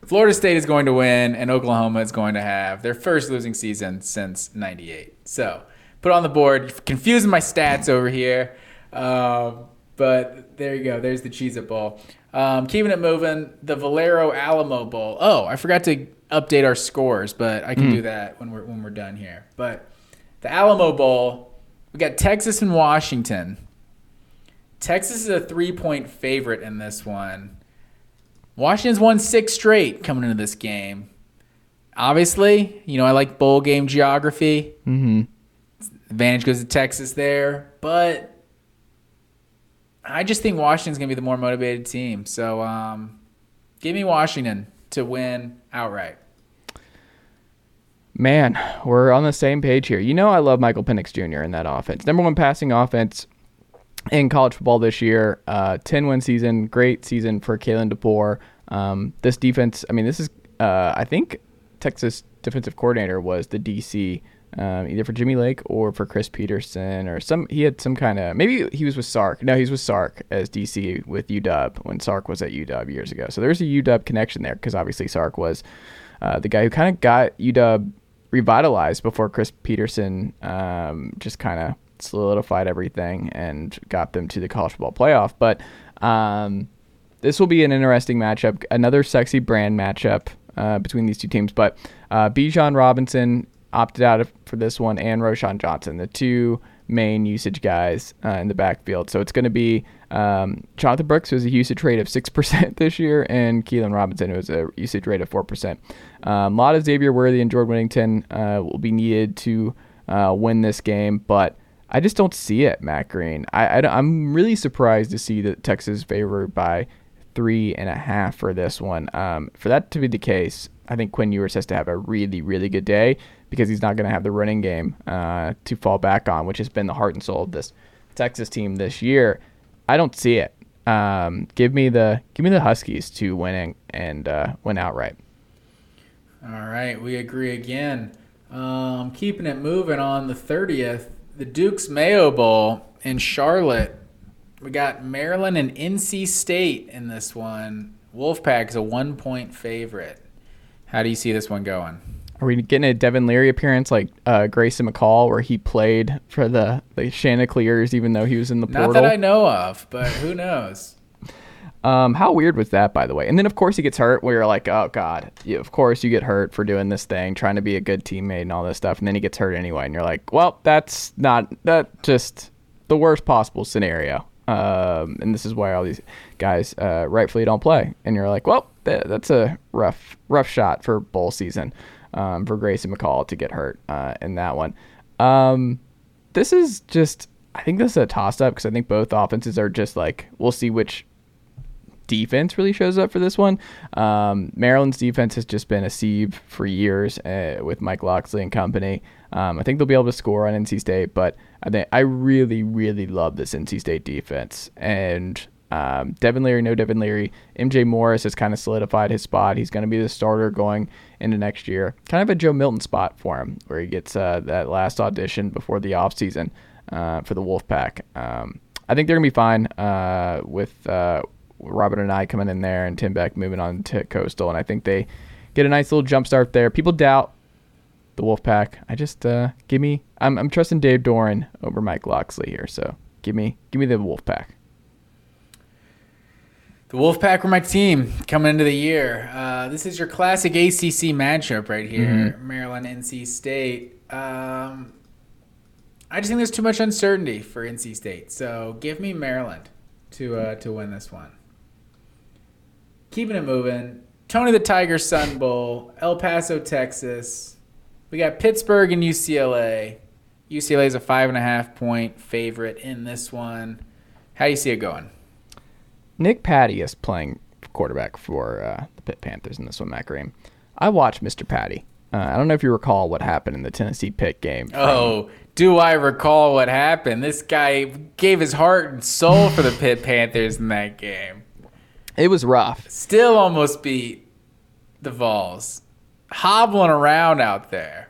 S3: Florida State is going to win, and Oklahoma is going to have their first losing season since '98. So put on the board. Confusing my stats over here, um, but there you go. There's the Cheez It Bowl. Um, keeping it moving, the Valero Alamo Bowl. Oh, I forgot to update our scores, but I can do that when we're when we're done here. But the Alamo Bowl, we got Texas and Washington. Texas is a three point favorite in this one. Washington's won six straight coming into this game. Obviously, you know, I like bowl game geography. Mm-hmm. Advantage goes to Texas there, but I just think Washington's going to be the more motivated team. So um, give me Washington to win outright.
S2: Man, we're on the same page here. You know, I love Michael Penix Jr. in that offense. Number one passing offense in college football this year. Uh, 10 win season. Great season for Kalen DeBoer. Um, this defense, I mean, this is, uh, I think Texas defensive coordinator was the DC, um, either for Jimmy Lake or for Chris Petersen or some, he had some kind of, maybe he was with Sark. No, he was with Sark as DC with UW when Sark was at UW years ago. So there's a UW connection there because obviously Sark was uh, the guy who kind of got UW revitalized before Chris Petersen um, just kind of solidified everything and got them to the college football playoff. But um, this will be an interesting matchup, another sexy brand matchup uh, between these two teams. But uh, Bijan Robinson opted out of, for this one, and Roschon Johnson, the two main usage guys uh, in the backfield. So it's going to be um, Jonathan Brooks, who has a usage rate of 6% this year, and Keilan Robinson, who has a usage rate of 4%. Um, a lot of Xavier Worthy and Jordan Whittington uh, will be needed to uh, win this game, but I just don't see it, Matt Green. I, I, am really surprised to see that Texas favored by three and a half for this one. Um, for that to be the case, I think Quinn Ewers has to have a really, really good day because he's not going to have the running game uh, to fall back on, which has been the heart and soul of this Texas team this year. I don't see it. Um, give me the give me the Huskies to win and, and uh, win outright.
S3: All right, we agree again. Um, keeping it moving on the 30th, the Duke's Mayo Bowl in Charlotte. We got Maryland and NC State in this one. Wolfpack is a one point favorite. How do you see this one going?
S2: Are we getting a Devin Leary appearance like uh, Grayson McCall, where he played for the the Chanticleers, even though he was in the portal?
S3: Not that I know of, but who knows?
S2: Um, how weird was that, by the way? And then, of course, he gets hurt. Where you're like, oh god, you, of course you get hurt for doing this thing, trying to be a good teammate and all this stuff, and then he gets hurt anyway, and you're like, well, that's not that just the worst possible scenario. Um, and this is why all these guys uh, rightfully don't play. And you're like, well, th- that's a rough, rough shot for bowl season um, for Grayson McCall to get hurt uh, in that one. Um, this is just, I think this is a toss up because I think both offenses are just like, we'll see which defense really shows up for this one. Um, Maryland's defense has just been a sieve for years uh, with Mike Locksley and company. Um, I think they'll be able to score on NC State, but I think I really, really love this NC State defense. And um, Devin Leary, no Devin Leary. MJ Morris has kind of solidified his spot. He's going to be the starter going into next year. Kind of a Joe Milton spot for him, where he gets uh, that last audition before the offseason uh, for the Wolfpack. Um, I think they're going to be fine uh, with uh, Robert Anae coming in there and Tim Beck moving on to Coastal. And I think they get a nice little jump start there. People doubt the Wolfpack. I just uh, give me. I'm, I'm trusting Dave Doeren over Mike Locksley here. So give me give me the Wolfpack.
S3: The Wolfpack were my team coming into the year. Uh, this is your classic ACC matchup right here, mm-hmm. Maryland NC State. Um, I just think there's too much uncertainty for NC State, so give me Maryland to uh, to win this one. Keeping it moving, Tony the Tiger Sun Bowl, El Paso, Texas. We got Pittsburgh and UCLA. UCLA is a five and a half point favorite in this one. How do you see it going?
S2: Nick Patti is playing quarterback for uh, the Pitt Panthers in this one, Matt Green. I watched Mr. Patti. Uh, I don't know if you recall what happened in the Tennessee Pitt game.
S3: From... Oh, do I recall what happened? This guy gave his heart and soul for the Pitt Panthers in that game.
S2: It was rough.
S3: Still almost beat the Vols. Hobbling around out there.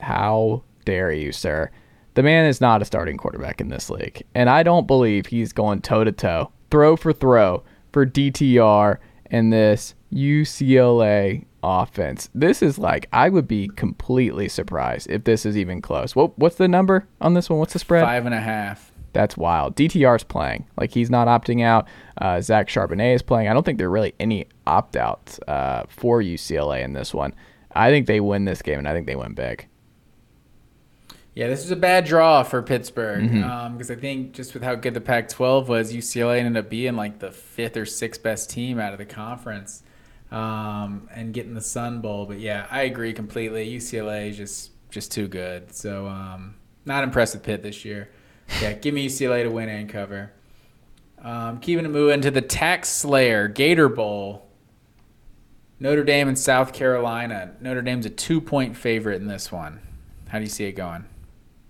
S2: How dare you, sir? The man is not a starting quarterback in this league. And I don't believe he's going toe to toe throw for throw for DTR and this UCLA offense. This is like I would be completely surprised if this is even close. What what's the number on this one? What's the spread?
S3: Five and a half.
S2: That's wild. DTR's playing. Like he's not opting out. Uh, Zach Charbonnet is playing. I don't think there are really any opt outs uh, for UCLA in this one. I think they win this game, and I think they win big.
S3: Yeah, this was a bad draw for Pittsburgh because mm-hmm. um, I think just with how good the Pac-12 was, UCLA ended up being like the fifth or sixth best team out of the conference um, and getting the Sun Bowl. But yeah, I agree completely. UCLA is just just too good. So um, not impressed with Pitt this year. Yeah, give me UCLA to win and cover. Um, keeping it moving to the Tax Slayer Gator Bowl. Notre Dame and South Carolina. Notre Dame's a two-point favorite in this one. How do you see it going?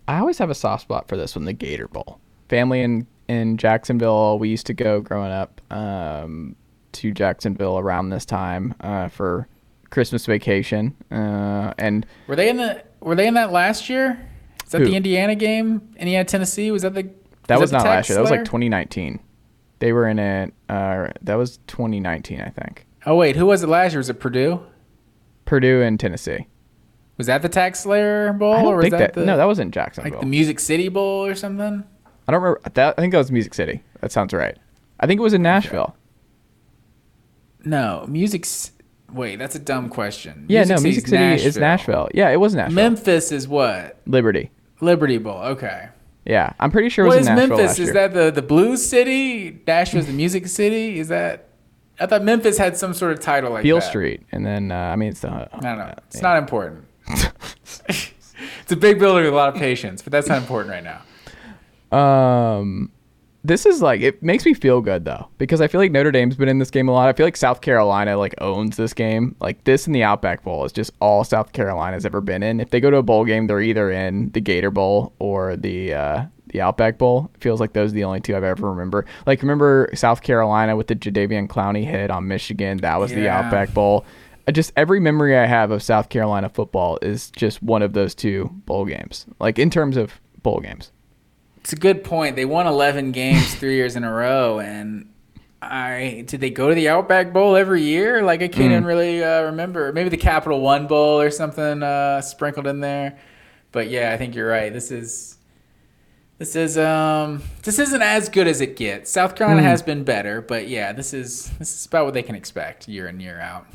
S2: I always have a soft spot for this one, the Gator Bowl. Family in in Jacksonville, we used to go growing up um, to Jacksonville around this time uh, for Christmas vacation. Uh, and
S3: were they in the were they in that last year? Is that who? the Indiana game? Indiana Tennessee was that the
S2: that was, that not last year. That was like 2019. They were in it. Uh, that was 2019, I think.
S3: Oh wait, who was it last year? Was it Purdue?
S2: Purdue and Tennessee.
S3: Was that the Tax Slayer Bowl?
S2: I don't
S3: or was
S2: think
S3: that,
S2: that, no, that wasn't Jacksonville.
S3: Like the Music City Bowl or something?
S2: I don't remember. That, I think that was Music City. That sounds right. I think it was in Nashville.
S3: No, Music. Wait, that's a dumb question.
S2: Yeah, Music no, Music City Nashville. is Nashville. Yeah, it was Nashville.
S3: Memphis is what?
S2: Liberty.
S3: Liberty Bowl. Okay.
S2: Yeah, I'm pretty sure it was
S3: what
S2: in Nashville
S3: Memphis? Is that the the Blues City? Nashville's the Music City. Is that? I thought Memphis had some sort of title like
S2: Beale
S3: that.
S2: Street, and then uh, I mean it's the. Uh,
S3: I don't know. It's yeah. not important. it's a big building with a lot of patience, but that's not important right now.
S2: Um, this is like it makes me feel good though because I feel like Notre Dame's been in this game a lot. I feel like South Carolina like owns this game. Like this in the Outback Bowl is just all South Carolina's ever been in. If they go to a bowl game, they're either in the Gator Bowl or the uh, the Outback Bowl. It feels like those are the only two I've ever remember. Like remember South Carolina with the Jadeveon Clowney hit on Michigan. That was the Outback Bowl. I just every memory I have of South Carolina football is just one of those two bowl games. Like in terms of bowl games.
S3: It's a good point. They won 11 games three years in a row, and I did they go to the Outback Bowl every year? Like I can't even really uh, remember. Maybe the Capital One Bowl or something uh, sprinkled in there. But yeah, I think you're right. This is this is um this isn't as good as it gets. South Carolina has been better, but yeah, this is this is about what they can expect year in year out.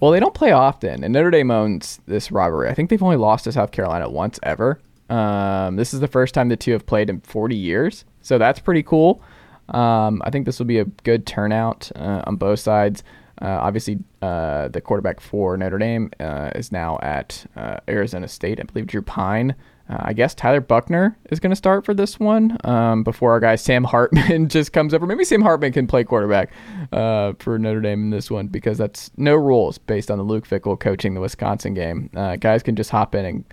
S2: Well, they don't play often, and Notre Dame owns this rivalry. I think they've only lost to South Carolina once ever. Um, this is the first time the two have played in 40 years, so that's pretty cool. Um, I think this will be a good turnout uh, on both sides. Uh, obviously, uh, the quarterback for Notre Dame uh, is now at uh, Arizona State. I believe Drew Pyne. Uh, I guess Tyler Buchner is going to start for this one um, before our guy Sam Hartman just comes over. Maybe Sam Hartman can play quarterback for Notre Dame in this one because that's no rules based on the Luke Fickell coaching the Wisconsin game. Guys can just hop in and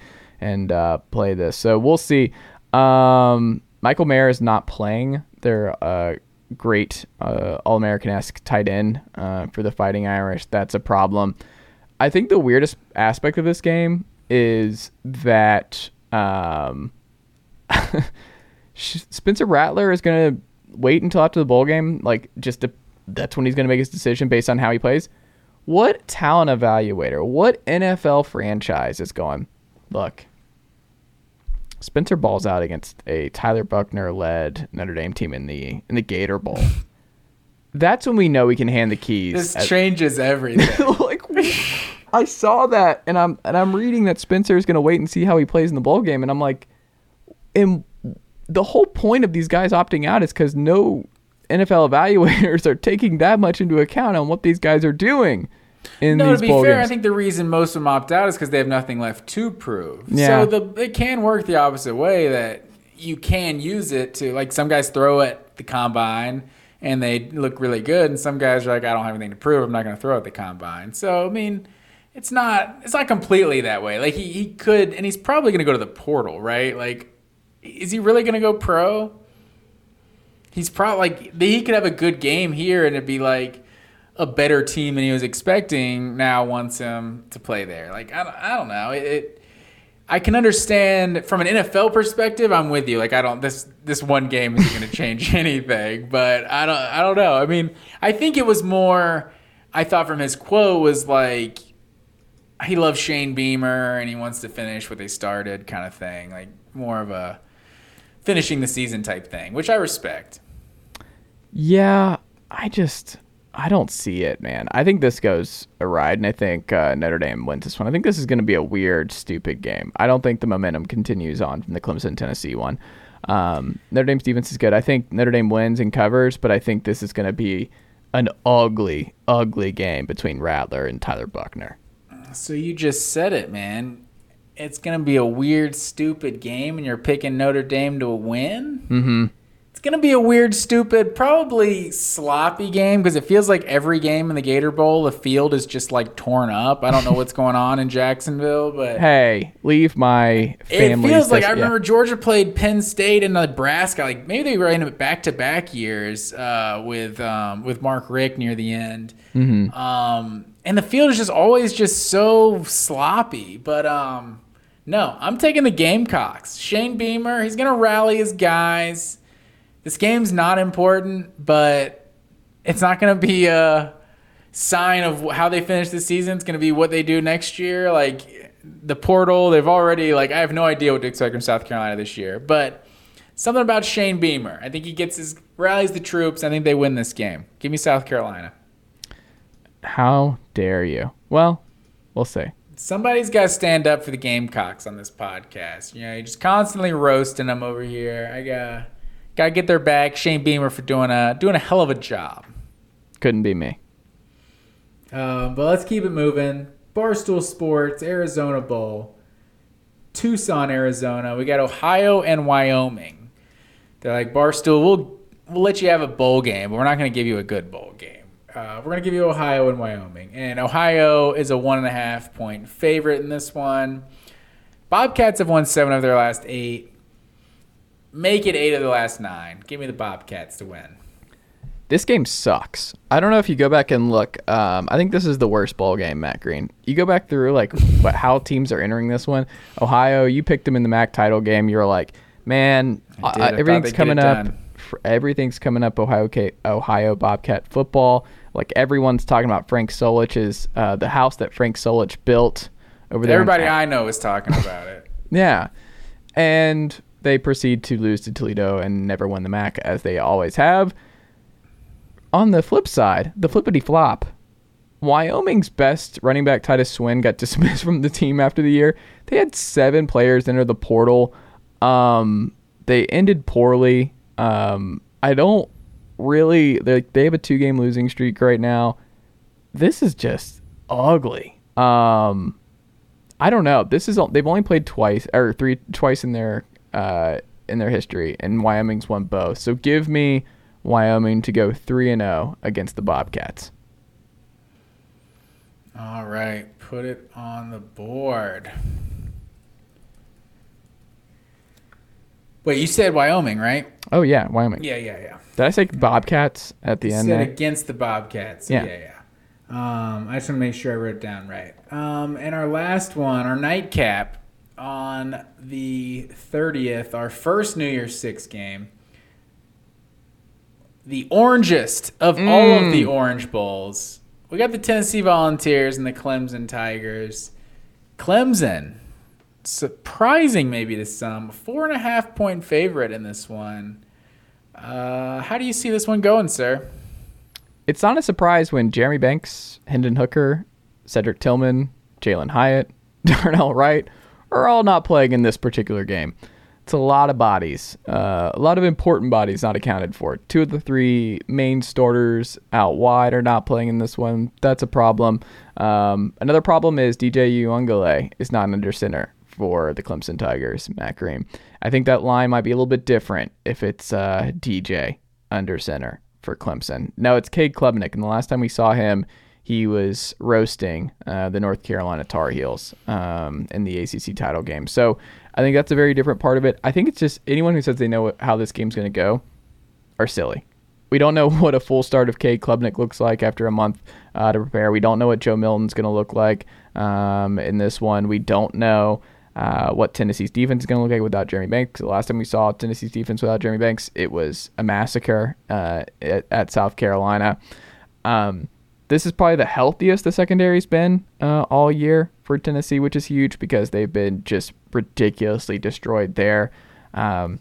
S2: and uh, play this. So we'll see. Um, Michael Mayer is not playing. They're uh, great uh, All American esque tight end uh, for the Fighting Irish. That's a problem. I think the weirdest aspect of this game is that um, Spencer Rattler is going to wait until after the bowl game. Like, just to, that's when he's going to make his decision based on how he plays. What talent evaluator, what NFL franchise is going, look, Spencer balls out against a Tyler Buchner led Notre Dame team in the in the Gator Bowl. That's when we know we can hand the keys.
S3: This
S2: as-
S3: changes everything.
S2: like I saw that and I'm and I'm reading that Spencer is going to wait and see how he plays in the bowl game and I'm like and the whole point of these guys opting out is cuz no NFL evaluators are taking that much into account on what these guys are doing in
S3: No,
S2: these
S3: to be fair,
S2: games.
S3: I think the reason most of them opt out is because they have nothing left to prove.
S2: Yeah.
S3: So the it can work the opposite way that you can use it to like some guys throw at the combine and they look really good, and some guys are like, I don't have anything to prove. I'm not going to throw at the combine. So I mean, it's not it's not completely that way. Like he he could, and he's probably going to go to the portal, right? Like, is he really going to go pro? He's probably like he could have a good game here, and it'd be like a better team than he was expecting. Now wants him to play there. Like I don't, I don't know. It, it I can understand from an NFL perspective. I'm with you. Like I don't this this one game isn't going to change anything. But I don't I don't know. I mean, I think it was more. I thought from his quote was like he loves Shane Beamer and he wants to finish what they started, kind of thing. Like more of a finishing the season type thing, which I respect.
S2: Yeah, I just I don't see it, man. I think this goes a ride, and I think uh, Notre Dame wins this one. I think this is going to be a weird, stupid game. I don't think the momentum continues on from the Clemson Tennessee one. Um, Notre Dame's defense is good. I think Notre Dame wins and covers, but I think this is going to be an ugly, ugly game between Rattler and Tyler Buchner.
S3: So you just said it, man. It's gonna be a weird, stupid game, and you're picking Notre Dame to win. Mm-hmm. It's gonna be a weird, stupid, probably sloppy game because it feels like every game in the Gator Bowl, the field is just like torn up. I don't know what's going on in Jacksonville, but
S2: Hey, leave my
S3: it
S2: family.
S3: feels like I
S2: yeah.
S3: remember Georgia played Penn State and Nebraska. Like maybe they were in back to back years uh, with um, with Mark Richt near the end.
S2: Mm-hmm.
S3: Um, and the field is just always just so sloppy. But um, no, I'm taking the Gamecocks. Shane Beamer, he's gonna rally his guys. This game's not important, but it's not gonna be a sign of how they finish the season. It's gonna be what they do next year. Like the portal, they've already like I have no idea what to expect from South Carolina this year, but something about Shane Beamer. I think he gets his rallies the troops. I think they win this game. Give me South Carolina.
S2: How dare you? Well, we'll see.
S3: Somebody's got to stand up for the Gamecocks on this podcast. You know, you're just constantly roasting them over here. I got got to get their back. Shane Beamer for doing a doing a hell of a job.
S2: Couldn't be me.
S3: Um, but let's keep it moving. Barstool Sports, Arizona Bowl, Tucson, Arizona. We got Ohio and Wyoming. They're like Barstool. We'll we'll let you have a bowl game, but we're not going to give you a good bowl game. Uh, we're going to give you Ohio and Wyoming. And Ohio is a one and a half point favorite in this one. Bobcats have won seven of their last eight. Make it eight of the last nine. Give me the Bobcats to win.
S2: This game sucks. I don't know if you go back and look. Um, I think this is the worst bowl game, Matt Green. You go back through like what, how teams are entering this one. Ohio, you picked them in the MAC title game. You're like, man,
S3: I did.
S2: uh,
S3: I
S2: everything's coming up.
S3: done.
S2: Everything's coming up. Ohio, Ohio Bobcat football. Like everyone's talking about Frank Solich's uh, the house that Frank Solich built over there.
S3: Everybody I know is talking about it.
S2: yeah. And they proceed to lose to Toledo and never win the MAC as they always have. On the flip side, the flippity flop, Wyoming's best running back Titus Swen got dismissed from the team after the year. They had seven players enter the portal. Um, they ended poorly. Um, I don't really. They they have a two game losing streak right now. This is just ugly. Um, I don't know. This is they've only played twice or three twice in their uh, in their history, and Wyoming's won both. So give me Wyoming to go three and zero against the Bobcats.
S3: All right, put it on the board. Wait, you said Wyoming, right?
S2: Oh yeah, Wyoming.
S3: Yeah, yeah, yeah.
S2: Did I say Bobcats at the
S3: You
S2: end?
S3: said
S2: there?
S3: against the Bobcats.
S2: Yeah.
S3: Yeah, yeah. Um, I just want to make sure I wrote it down right. Um, and our last one, our nightcap on the 30th, our first New Year's Six game. The orangest of all of the Orange Bowls. We got the Tennessee Volunteers and the Clemson Tigers. Clemson, surprising maybe to some, four and a half point favorite in this one. Uh, how do you see this one going, sir?
S2: It's not a surprise when Jeremy Banks, Hendon Hooker, Cedric Tillman, Jalin Hyatt, Darnell Wright are all not playing in this particular game. It's a lot of bodies, uh, a lot of important bodies not accounted for. Two of the three main starters out wide are not playing in this one. That's a problem. Um, another problem is DJ Uiagalelei is not under center for the Clemson Tigers, Matt Green. I think that line might be a little bit different if it's uh, DJ under center for Clemson. No, it's Cade Klubnik, and the last time we saw him, he was roasting uh, the North Carolina Tar Heels um, in the ACC title game. So I think that's a very different part of it. I think it's just anyone who says they know how this game's going to go are silly. We don't know what a full start of K. Klubnik looks like after a month uh, to prepare. We don't know what Joe Milton's going to look like um, in this one. We don't know uh, what Tennessee's defense is going to look like without Jeremy Banks. The last time we saw Tennessee's defense without Jeremy Banks, it was a massacre uh, at, at South Carolina. Um, this is probably the healthiest the secondary's been uh, all year for Tennessee, which is huge because they've been just ridiculously destroyed there. Um,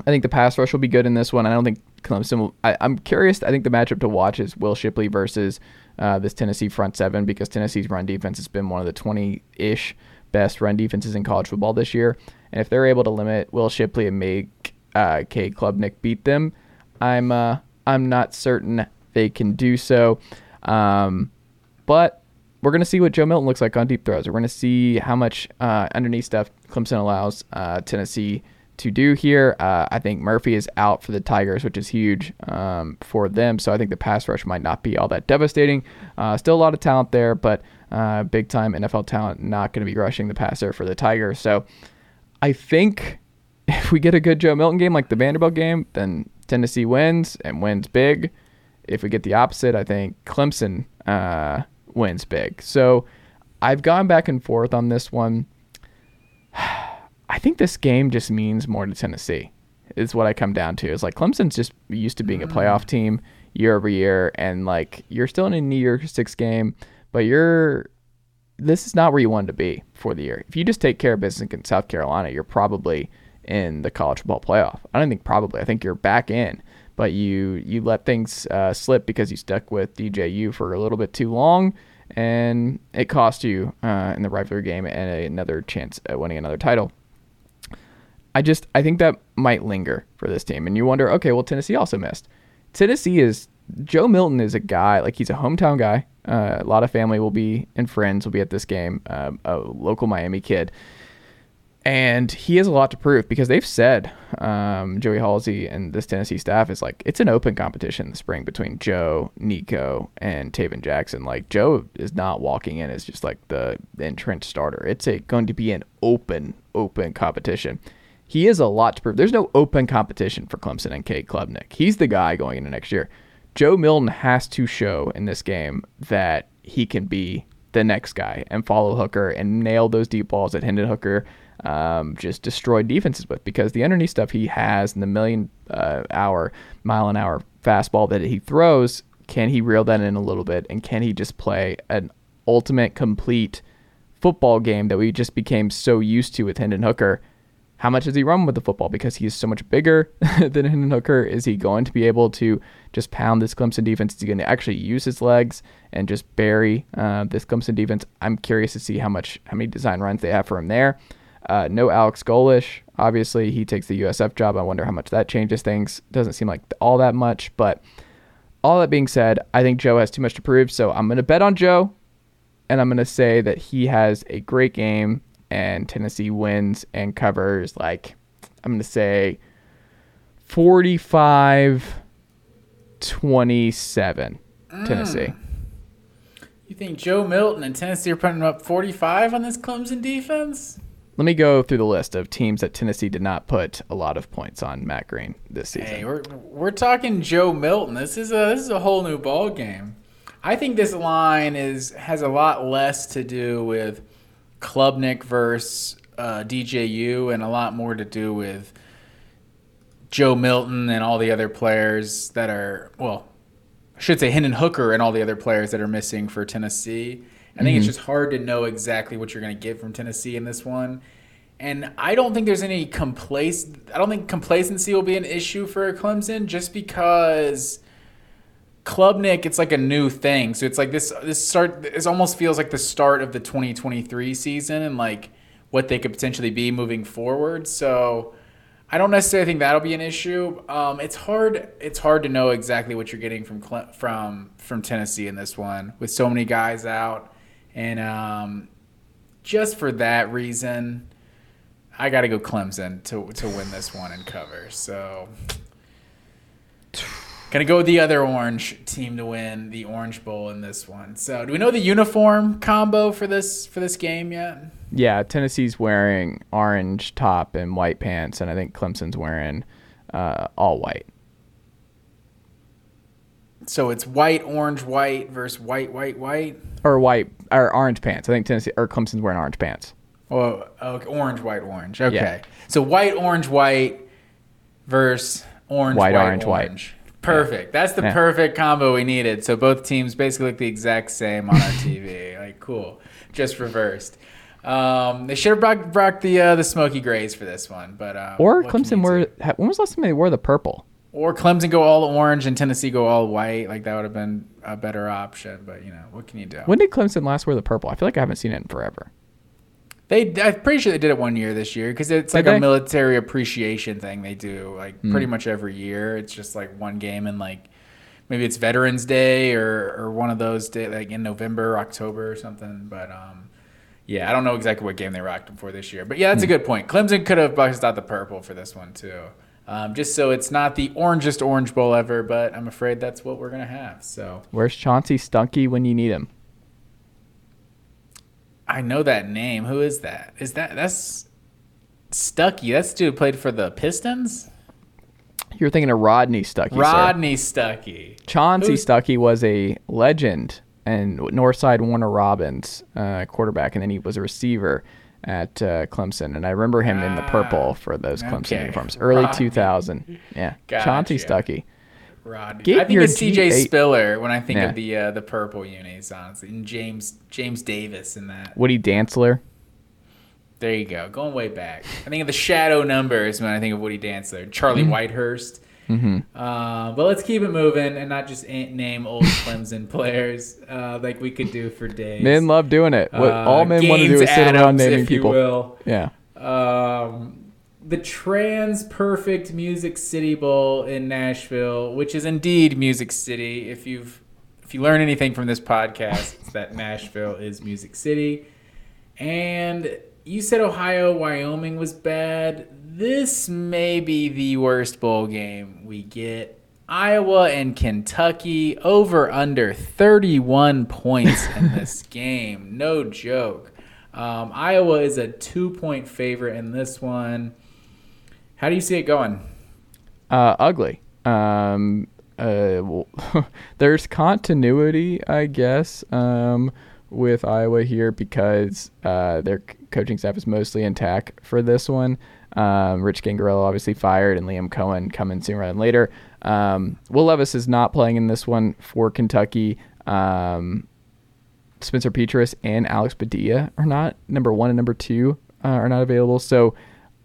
S2: I think the pass rush will be good in this one. I don't think Clemson will. I, I'm curious. I think the matchup to watch is Will Shipley versus uh, this Tennessee front seven because Tennessee's run defense has been one of the 20 ish best run defenses in college football this year. And if they're able to limit Will Shipley and make uh, Cade Klubnik beat them, I'm uh, I'm not certain they can do so. Um, but we're going to see what Joe Milton looks like on deep throws. We're going to see how much uh, underneath stuff Clemson allows uh, Tennessee to do here. Uh, I think Murphy is out for the Tigers, which is huge um, for them. So I think the pass rush might not be all that devastating. Uh, still a lot of talent there, but uh, big time NFL talent not going to be rushing the passer for the Tigers. So I think if we get a good Joe Milton game like the Vanderbilt game, then Tennessee wins and wins big. If we get the opposite, I think Clemson uh, wins big. So I've gone back and forth on this one. I think this game just means more to Tennessee. Is what I come down to. Is like Clemson's just used to being a playoff team year over year, and like you're still in a New Year's Six game, but you're this is not where you wanted to be for the year. If you just take care of business in South Carolina, you're probably in the college football playoff. I don't think probably. I think you're back in, but you you let things uh, slip because you stuck with DJU for a little bit too long, and it cost you uh, in the rivalry game and another chance at winning another title. I just I think that might linger for this team, and you wonder, okay, well Tennessee also missed. Tennessee is Joe Milton is a guy like he's a hometown guy. Uh, a lot of family will be and friends will be at this game. Uh, a local Miami kid. And he has a lot to prove because they've said um, Joey Halsey and this Tennessee staff is like it's an open competition in the spring between Joe, Nico, and Tayven Jackson. Like Joe is not walking in as just like the entrenched starter. It's a going to be an open, open competition. He is a lot to prove. There's no open competition for Clemson and Cade Klubnik. He's the guy going into next year. Joe Milton has to show in this game that he can be the next guy and follow Hooker and nail those deep balls that Hendon Hooker um, just destroyed defenses with because the underneath stuff he has and the million uh, hour, mile an hour fastball that he throws, can he reel that in a little bit and can he just play an ultimate complete football game that we just became so used to with Hendon Hooker? How much does he run with the football? Because he's so much bigger than Hendon Hooker. Is he going to be able to just pound this Clemson defense? Is he going to actually use his legs and just bury uh, this Clemson defense? I'm curious to see how much, how many design runs they have for him there. Uh, no Alex Golesh. Obviously, he takes the USF job. I wonder how much that changes things. Doesn't seem like all that much, but all that being said, I think Joe has too much to prove. So I'm going to bet on Joe, and I'm going to say that he has a great game and Tennessee wins and covers like I'm going to say 45 27 Tennessee.
S3: You think Joe Milton and Tennessee are putting up 45 on this Clemson defense?
S2: Let me go through the list of teams that Tennessee did not put a lot of points on Matt Green this season.
S3: Hey, we're we're talking Joe Milton. This is a this is a whole new ball game. I think this line is has a lot less to do with Klubnik versus uh, DJU and a lot more to do with Joe Milton and all the other players that are well, I should say Hendon Hooker and all the other players that are missing for Tennessee. I think it's just hard to know exactly what you're going to get from Tennessee in this one. And I don't think there's any complac. I don't think complacency will be an issue for Clemson just because Klubnik, it's like a new thing. So it's like this this start this almost feels like the start of the 2023 season and like what they could potentially be moving forward. So I don't necessarily think that'll be an issue. Um, it's hard. It's hard to know exactly what you're getting from Cle- from from Tennessee in this one with so many guys out, and um, just for that reason, I got to go Clemson to to win this one and cover. So. Gonna go with the other orange team to win the Orange Bowl in this one. So, do we know the uniform combo for this for this game yet?
S2: Yeah, Tennessee's wearing orange top and white pants, and I think Clemson's wearing uh, all white.
S3: So it's white, orange, white versus white, white, white.
S2: Or white or orange pants. I think Tennessee or Clemson's wearing orange pants.
S3: Oh, okay. orange, white, orange. Okay.
S2: Yeah.
S3: So white, orange, white versus orange,
S2: White,
S3: white,
S2: orange, white.
S3: Perfect. That's the
S2: Yeah.
S3: perfect combo we needed. So both teams basically look the exact same on our TV. like cool, just reversed. Um, they should have brought, brought the uh, the smoky grays for this one, but um,
S2: Or Clemson
S3: you
S2: wear.
S3: do?
S2: ha- When was the last time they wore the purple?
S3: Or Clemson go all orange and Tennessee go all white. Like that would have been a better option. But you know what can you do?
S2: When did Clemson last wear the purple? I feel like I haven't seen it in forever.
S3: They, I'm pretty sure they did it one year this year because it's like a military appreciation thing they do like
S2: Hmm.
S3: pretty much every year. It's just like one game and like maybe it's Veterans Day or or one of those day like in November, October or something. But um, yeah, I don't know exactly what game they rocked them for this year. But yeah,
S2: Hmm.
S3: that's a good point. Clemson could have busted out the purple for this one too. Um, just so it's not the orangest Orange Bowl ever, but I'm afraid that's what we're gonna have. So
S2: Where's Chansi Stuckey when you need him?
S3: I know that name. Who is that? Is that that's Stucky? That's the dude who played for the Pistons.
S2: You're thinking of Rodney Stuckey. sir.
S3: Rodney Stuckey.
S2: Chansi
S3: Who's-
S2: Stuckey was a legend and Northside Warner Robins uh, quarterback, and then he was a receiver at uh, Clemson. And I remember him in the purple for those Clemson
S3: okay.
S2: uniforms, early
S3: Rodney.
S2: 2000. Yeah, Chansi
S3: Gotcha.
S2: Stuckey.
S3: Rodney.
S2: Get
S3: I think it's CJ
S2: G8
S3: Spiller when I think
S2: Yeah.
S3: of the uh, the purple unis, honestly, and James James Davis in that.
S2: Woody Dantzler.
S3: There you go, going way back. I think of the shadow numbers when I think of Woody Dantzler, Charlie
S2: Mm-hmm.
S3: Whitehurst. Uh, but let's keep it moving and not just name old Clemson players uh, like we could do for days.
S2: Men love doing it. What
S3: Uh,
S2: all men want to do is sit around naming people. Yeah.
S3: um, the Trans Perfect Music City Bowl in Nashville, which is indeed Music City. If you've if you learn anything from this podcast, it's that Nashville is Music City, and you said Ohio Wyoming was bad. This may be the worst bowl game we get. Iowa and Kentucky over under 31 points in this game. No joke. Um, Iowa is a two point favorite in this one. How do you see it going?
S2: Uh, ugly. Um, uh, well, there's continuity, I guess, um, with Iowa here because uh, their coaching staff is mostly intact for this one. Um, Rich Scangarello obviously fired, and Liam Coen coming sooner than later. Um, Will Levis is not playing in this one for Kentucky. Um, Spencer Petras and Alex Padilla are not. Number one and number two uh, are not available. So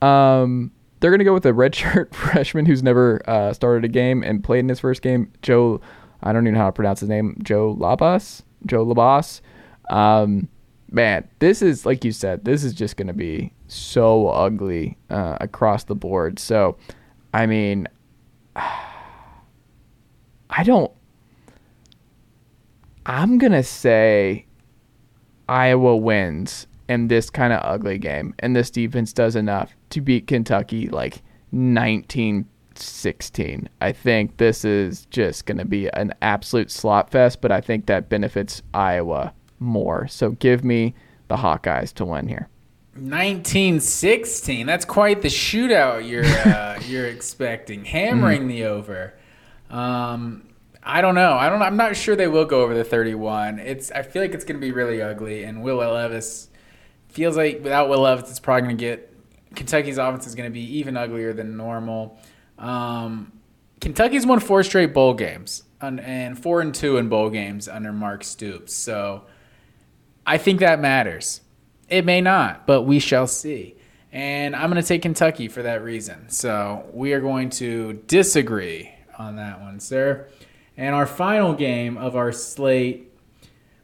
S2: um, they're going to go with a redshirt freshman who's never uh, started a game and played in his first game. Joe, I don't even know how to pronounce his name. Joe Labas. Joe Labas. Um, man, this is like you said. This is just going to be so ugly uh, across the board. So, I mean, I don't. I'm gonna say Iowa wins in this kind of ugly game, and this defense does enough to beat Kentucky like 1916. I think this is just going to be an absolute slot fest, but I think that benefits Iowa more. So give me the Hawkeyes to win here.
S3: 1916. That's quite the shootout you're uh, you're expecting. Hammering the over. Um, I don't know. I don't. I'm not sure they will go over the 31. It's. I feel like it's going to be really ugly. And Will Levis feels like without Will Levis, it's probably going to get Kentucky's offense is going to be even uglier than normal. Um, Kentucky's won four straight bowl games and, and four and two in bowl games under Mark Stoops. So I think that matters. It may not, but we shall see. And I'm going to take Kentucky for that reason. So we are going to disagree on that one, sir. And our final game of our slate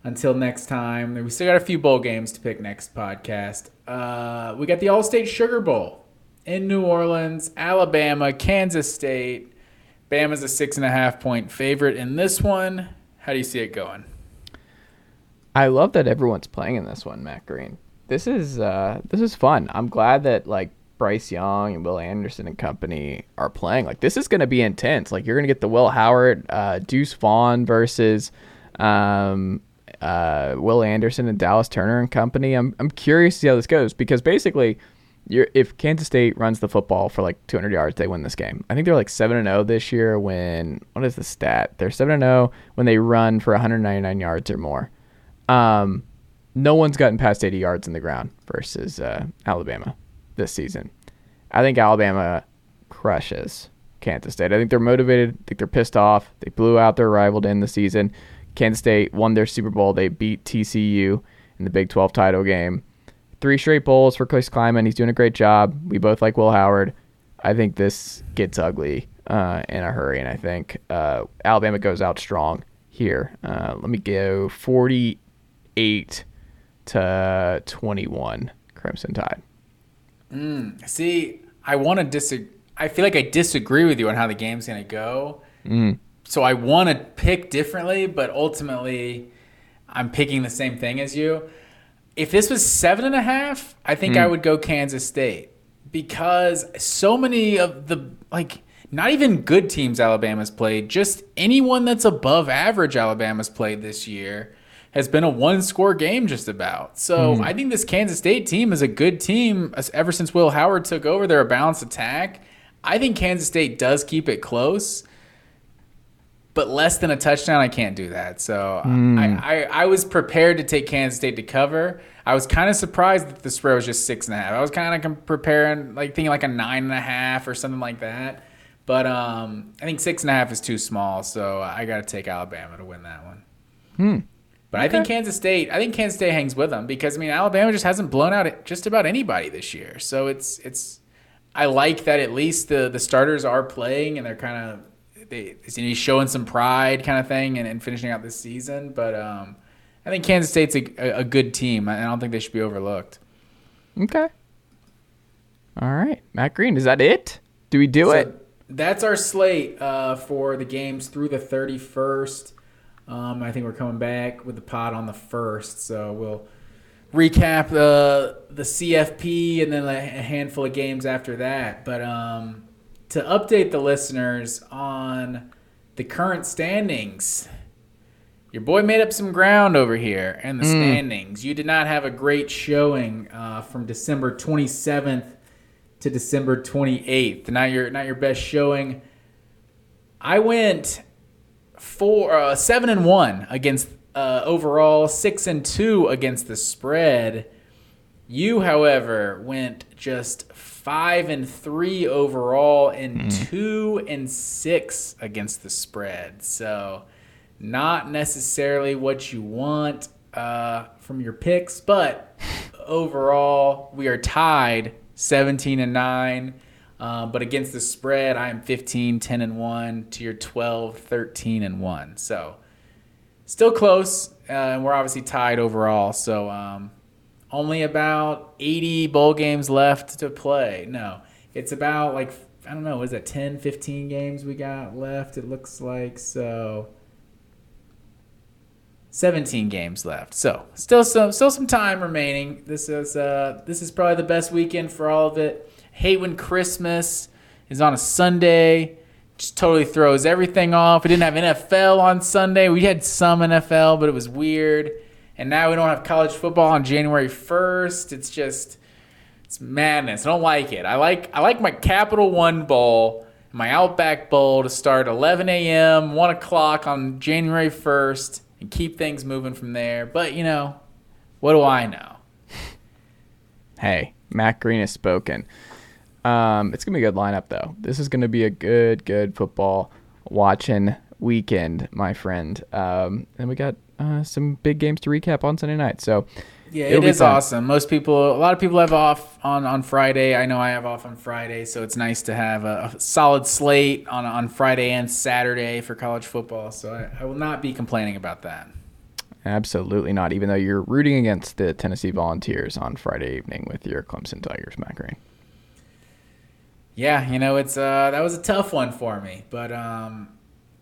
S3: until next time, we still got a few bowl games to pick next podcast. Uh, we got the Allstate Sugar Bowl in New Orleans, Alabama, Kansas State. Bama's a six and a half point favorite in this one. How do you see it going?
S2: I love that everyone's playing in this one, Matt Green. This is uh, this is fun. I'm glad that like Bryce Young and Will Anderson and company are playing. Like this is going to be intense. Like you're going to get the Will Howard, uh, Deuce Vaughn versus um, uh, Will Anderson and Dallas Turner and company. I'm I'm curious to see how this goes because basically, if Kansas State runs the football for like 200 yards, they win this game. I think they're like seven and zero this year. When what is the stat? They're seven and zero when they run for 199 yards or more. Um, no one's gotten past 80 yards in the ground versus uh, Alabama this season. I think Alabama crushes Kansas State. I think they're motivated. I think they're pissed off. They blew out their rival to end the season. Kansas State won their Super Bowl. They beat TCU in the Big 12 title game. Three straight bowls for Chris Klieman. He's doing a great job. We both like Will Howard. I think this gets ugly uh, in a hurry, and I think uh, Alabama goes out strong here. Uh, let me go 48 to 21 Crimson Tide.
S3: Mm, see, I want to disagree. I feel like I disagree with you on how the game's going to go.
S2: Mm.
S3: So I want to pick differently, but ultimately, I'm picking the same thing as you. If this was seven and a half, I think I would go Kansas State because so many of the like not even good teams Alabama's played, just anyone that's above average Alabama's played this year has been a one score game just about. So hmm. I think this Kansas State team is a good team ever since Will Howard took over. They're a balanced attack. I think Kansas State does keep it close, but less than a touchdown, I can't do that. So hmm. I, I, I was prepared to take Kansas State to cover. I was kind of surprised that the spread was just six and a half. I was kind of preparing, like thinking like a nine and a half or something like that. But um, I think six and a half is too small, so I got to take Alabama to win that one. Hmm. But I think Kansas State, I think Kansas State hangs with them because I mean Alabama just hasn't blown out just about anybody this year. So it's it's I like that at least the the starters are playing and they're kind of they he's showing some pride kind of thing and, and finishing out this season. But um, I think Kansas State's a, a, good team I don't think they should be overlooked.
S2: Okay. All right. Matt Green, is that it? Do we do
S3: So
S2: it?
S3: That's our slate uh, for the games through the 31st. Um, I think we're coming back with the pod on the first, so we'll recap the the CFP and then a handful of games after that. But um, to update the listeners on the current standings, your boy made up some ground over here in the standings. You did not have a great showing uh, from December 27th to December 28th. Not your not your best showing. I went four uh, seven and one against uh, overall, six and two against the spread. You, however, went just five and three overall and two and six against the spread. So, not necessarily what you want uh, from your picks, but overall, we are tied 17 and 9. Uh, but against the spread, I am 15, 10 and 1 to your 12, 13 and 1. So still close. Uh, and we're obviously tied overall. So um, only about 80 bowl games left to play. No, it's about like, I don't know, is that 10, 15 games we got left? It looks like. So 17 games left. So still some still some time remaining. This is uh this is probably the best weekend for all of it. Hate when Christmas is on a Sunday. Just totally throws everything off. We didn't have NFL on Sunday. We had some NFL, but it was weird. And now we don't have college football on January 1st. It's just it's madness. I don't like it. I like I like my Capital One Bowl, my Outback Bowl to start 11 a.m., 1 o'clock on January 1st, and keep things moving from there. But you know, what do I know?
S2: Hey, Matt Green has spoken. Um, it's gonna be a good lineup though. This is gonna be a good, good football watching weekend, my friend. Um, and we got uh, some big games to recap on Sunday night. So
S3: Yeah,
S2: It'll be fun.
S3: awesome. Most people, a lot of people have off on, on Friday. I know I have off on Friday, so it's nice to have a, a solid slate on on Friday and Saturday for college football. So I, I will not be complaining about that.
S2: absolutely not. Even though you're rooting against the Tennessee Volunteers on Friday evening with your Clemson Tigers, Green.
S3: Yeah, you know, it's uh that was a tough one for me, but um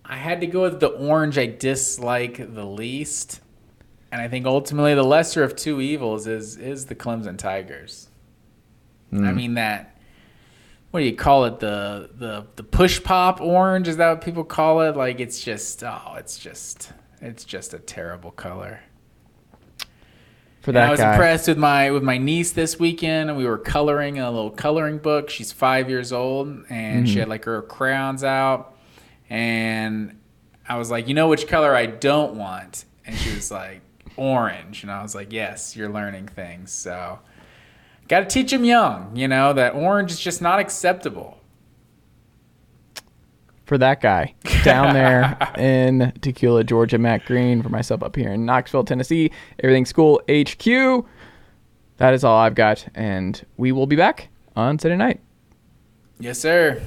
S3: I had to go with the orange I dislike the least. And I think ultimately the lesser of two evils is is the Clemson Tigers. I mean that what do you call it? The the the push pop orange, is that what people call it? Like it's just oh, it's just it's just a terrible color.
S2: For
S3: And I was
S2: guy,
S3: impressed with my with my niece this weekend, and we were coloring in a little coloring book. She's five years old, and she mm-hmm. had like her crayons out, and I was like, you know which color I don't want, and she was like orange, and I was like, yes, you're learning things. So, got to teach them young, you know, that orange is just not acceptable.
S2: For that guy down there in Tequila, Georgia, Matt Green. For myself up here in Knoxville, Tennessee, everything school HQ. That is all I've got, and we will be back on Sunday night.
S3: Yes, sir.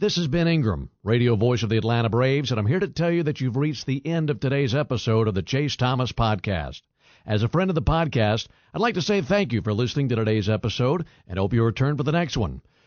S4: This is Ben Ingram, radio voice of the Atlanta Braves, and I'm here to tell you that you've reached the end of today's episode of the Chase Thomas Podcast. As a friend of the podcast, I'd like to say thank you for listening to today's episode and hope you return for the next one.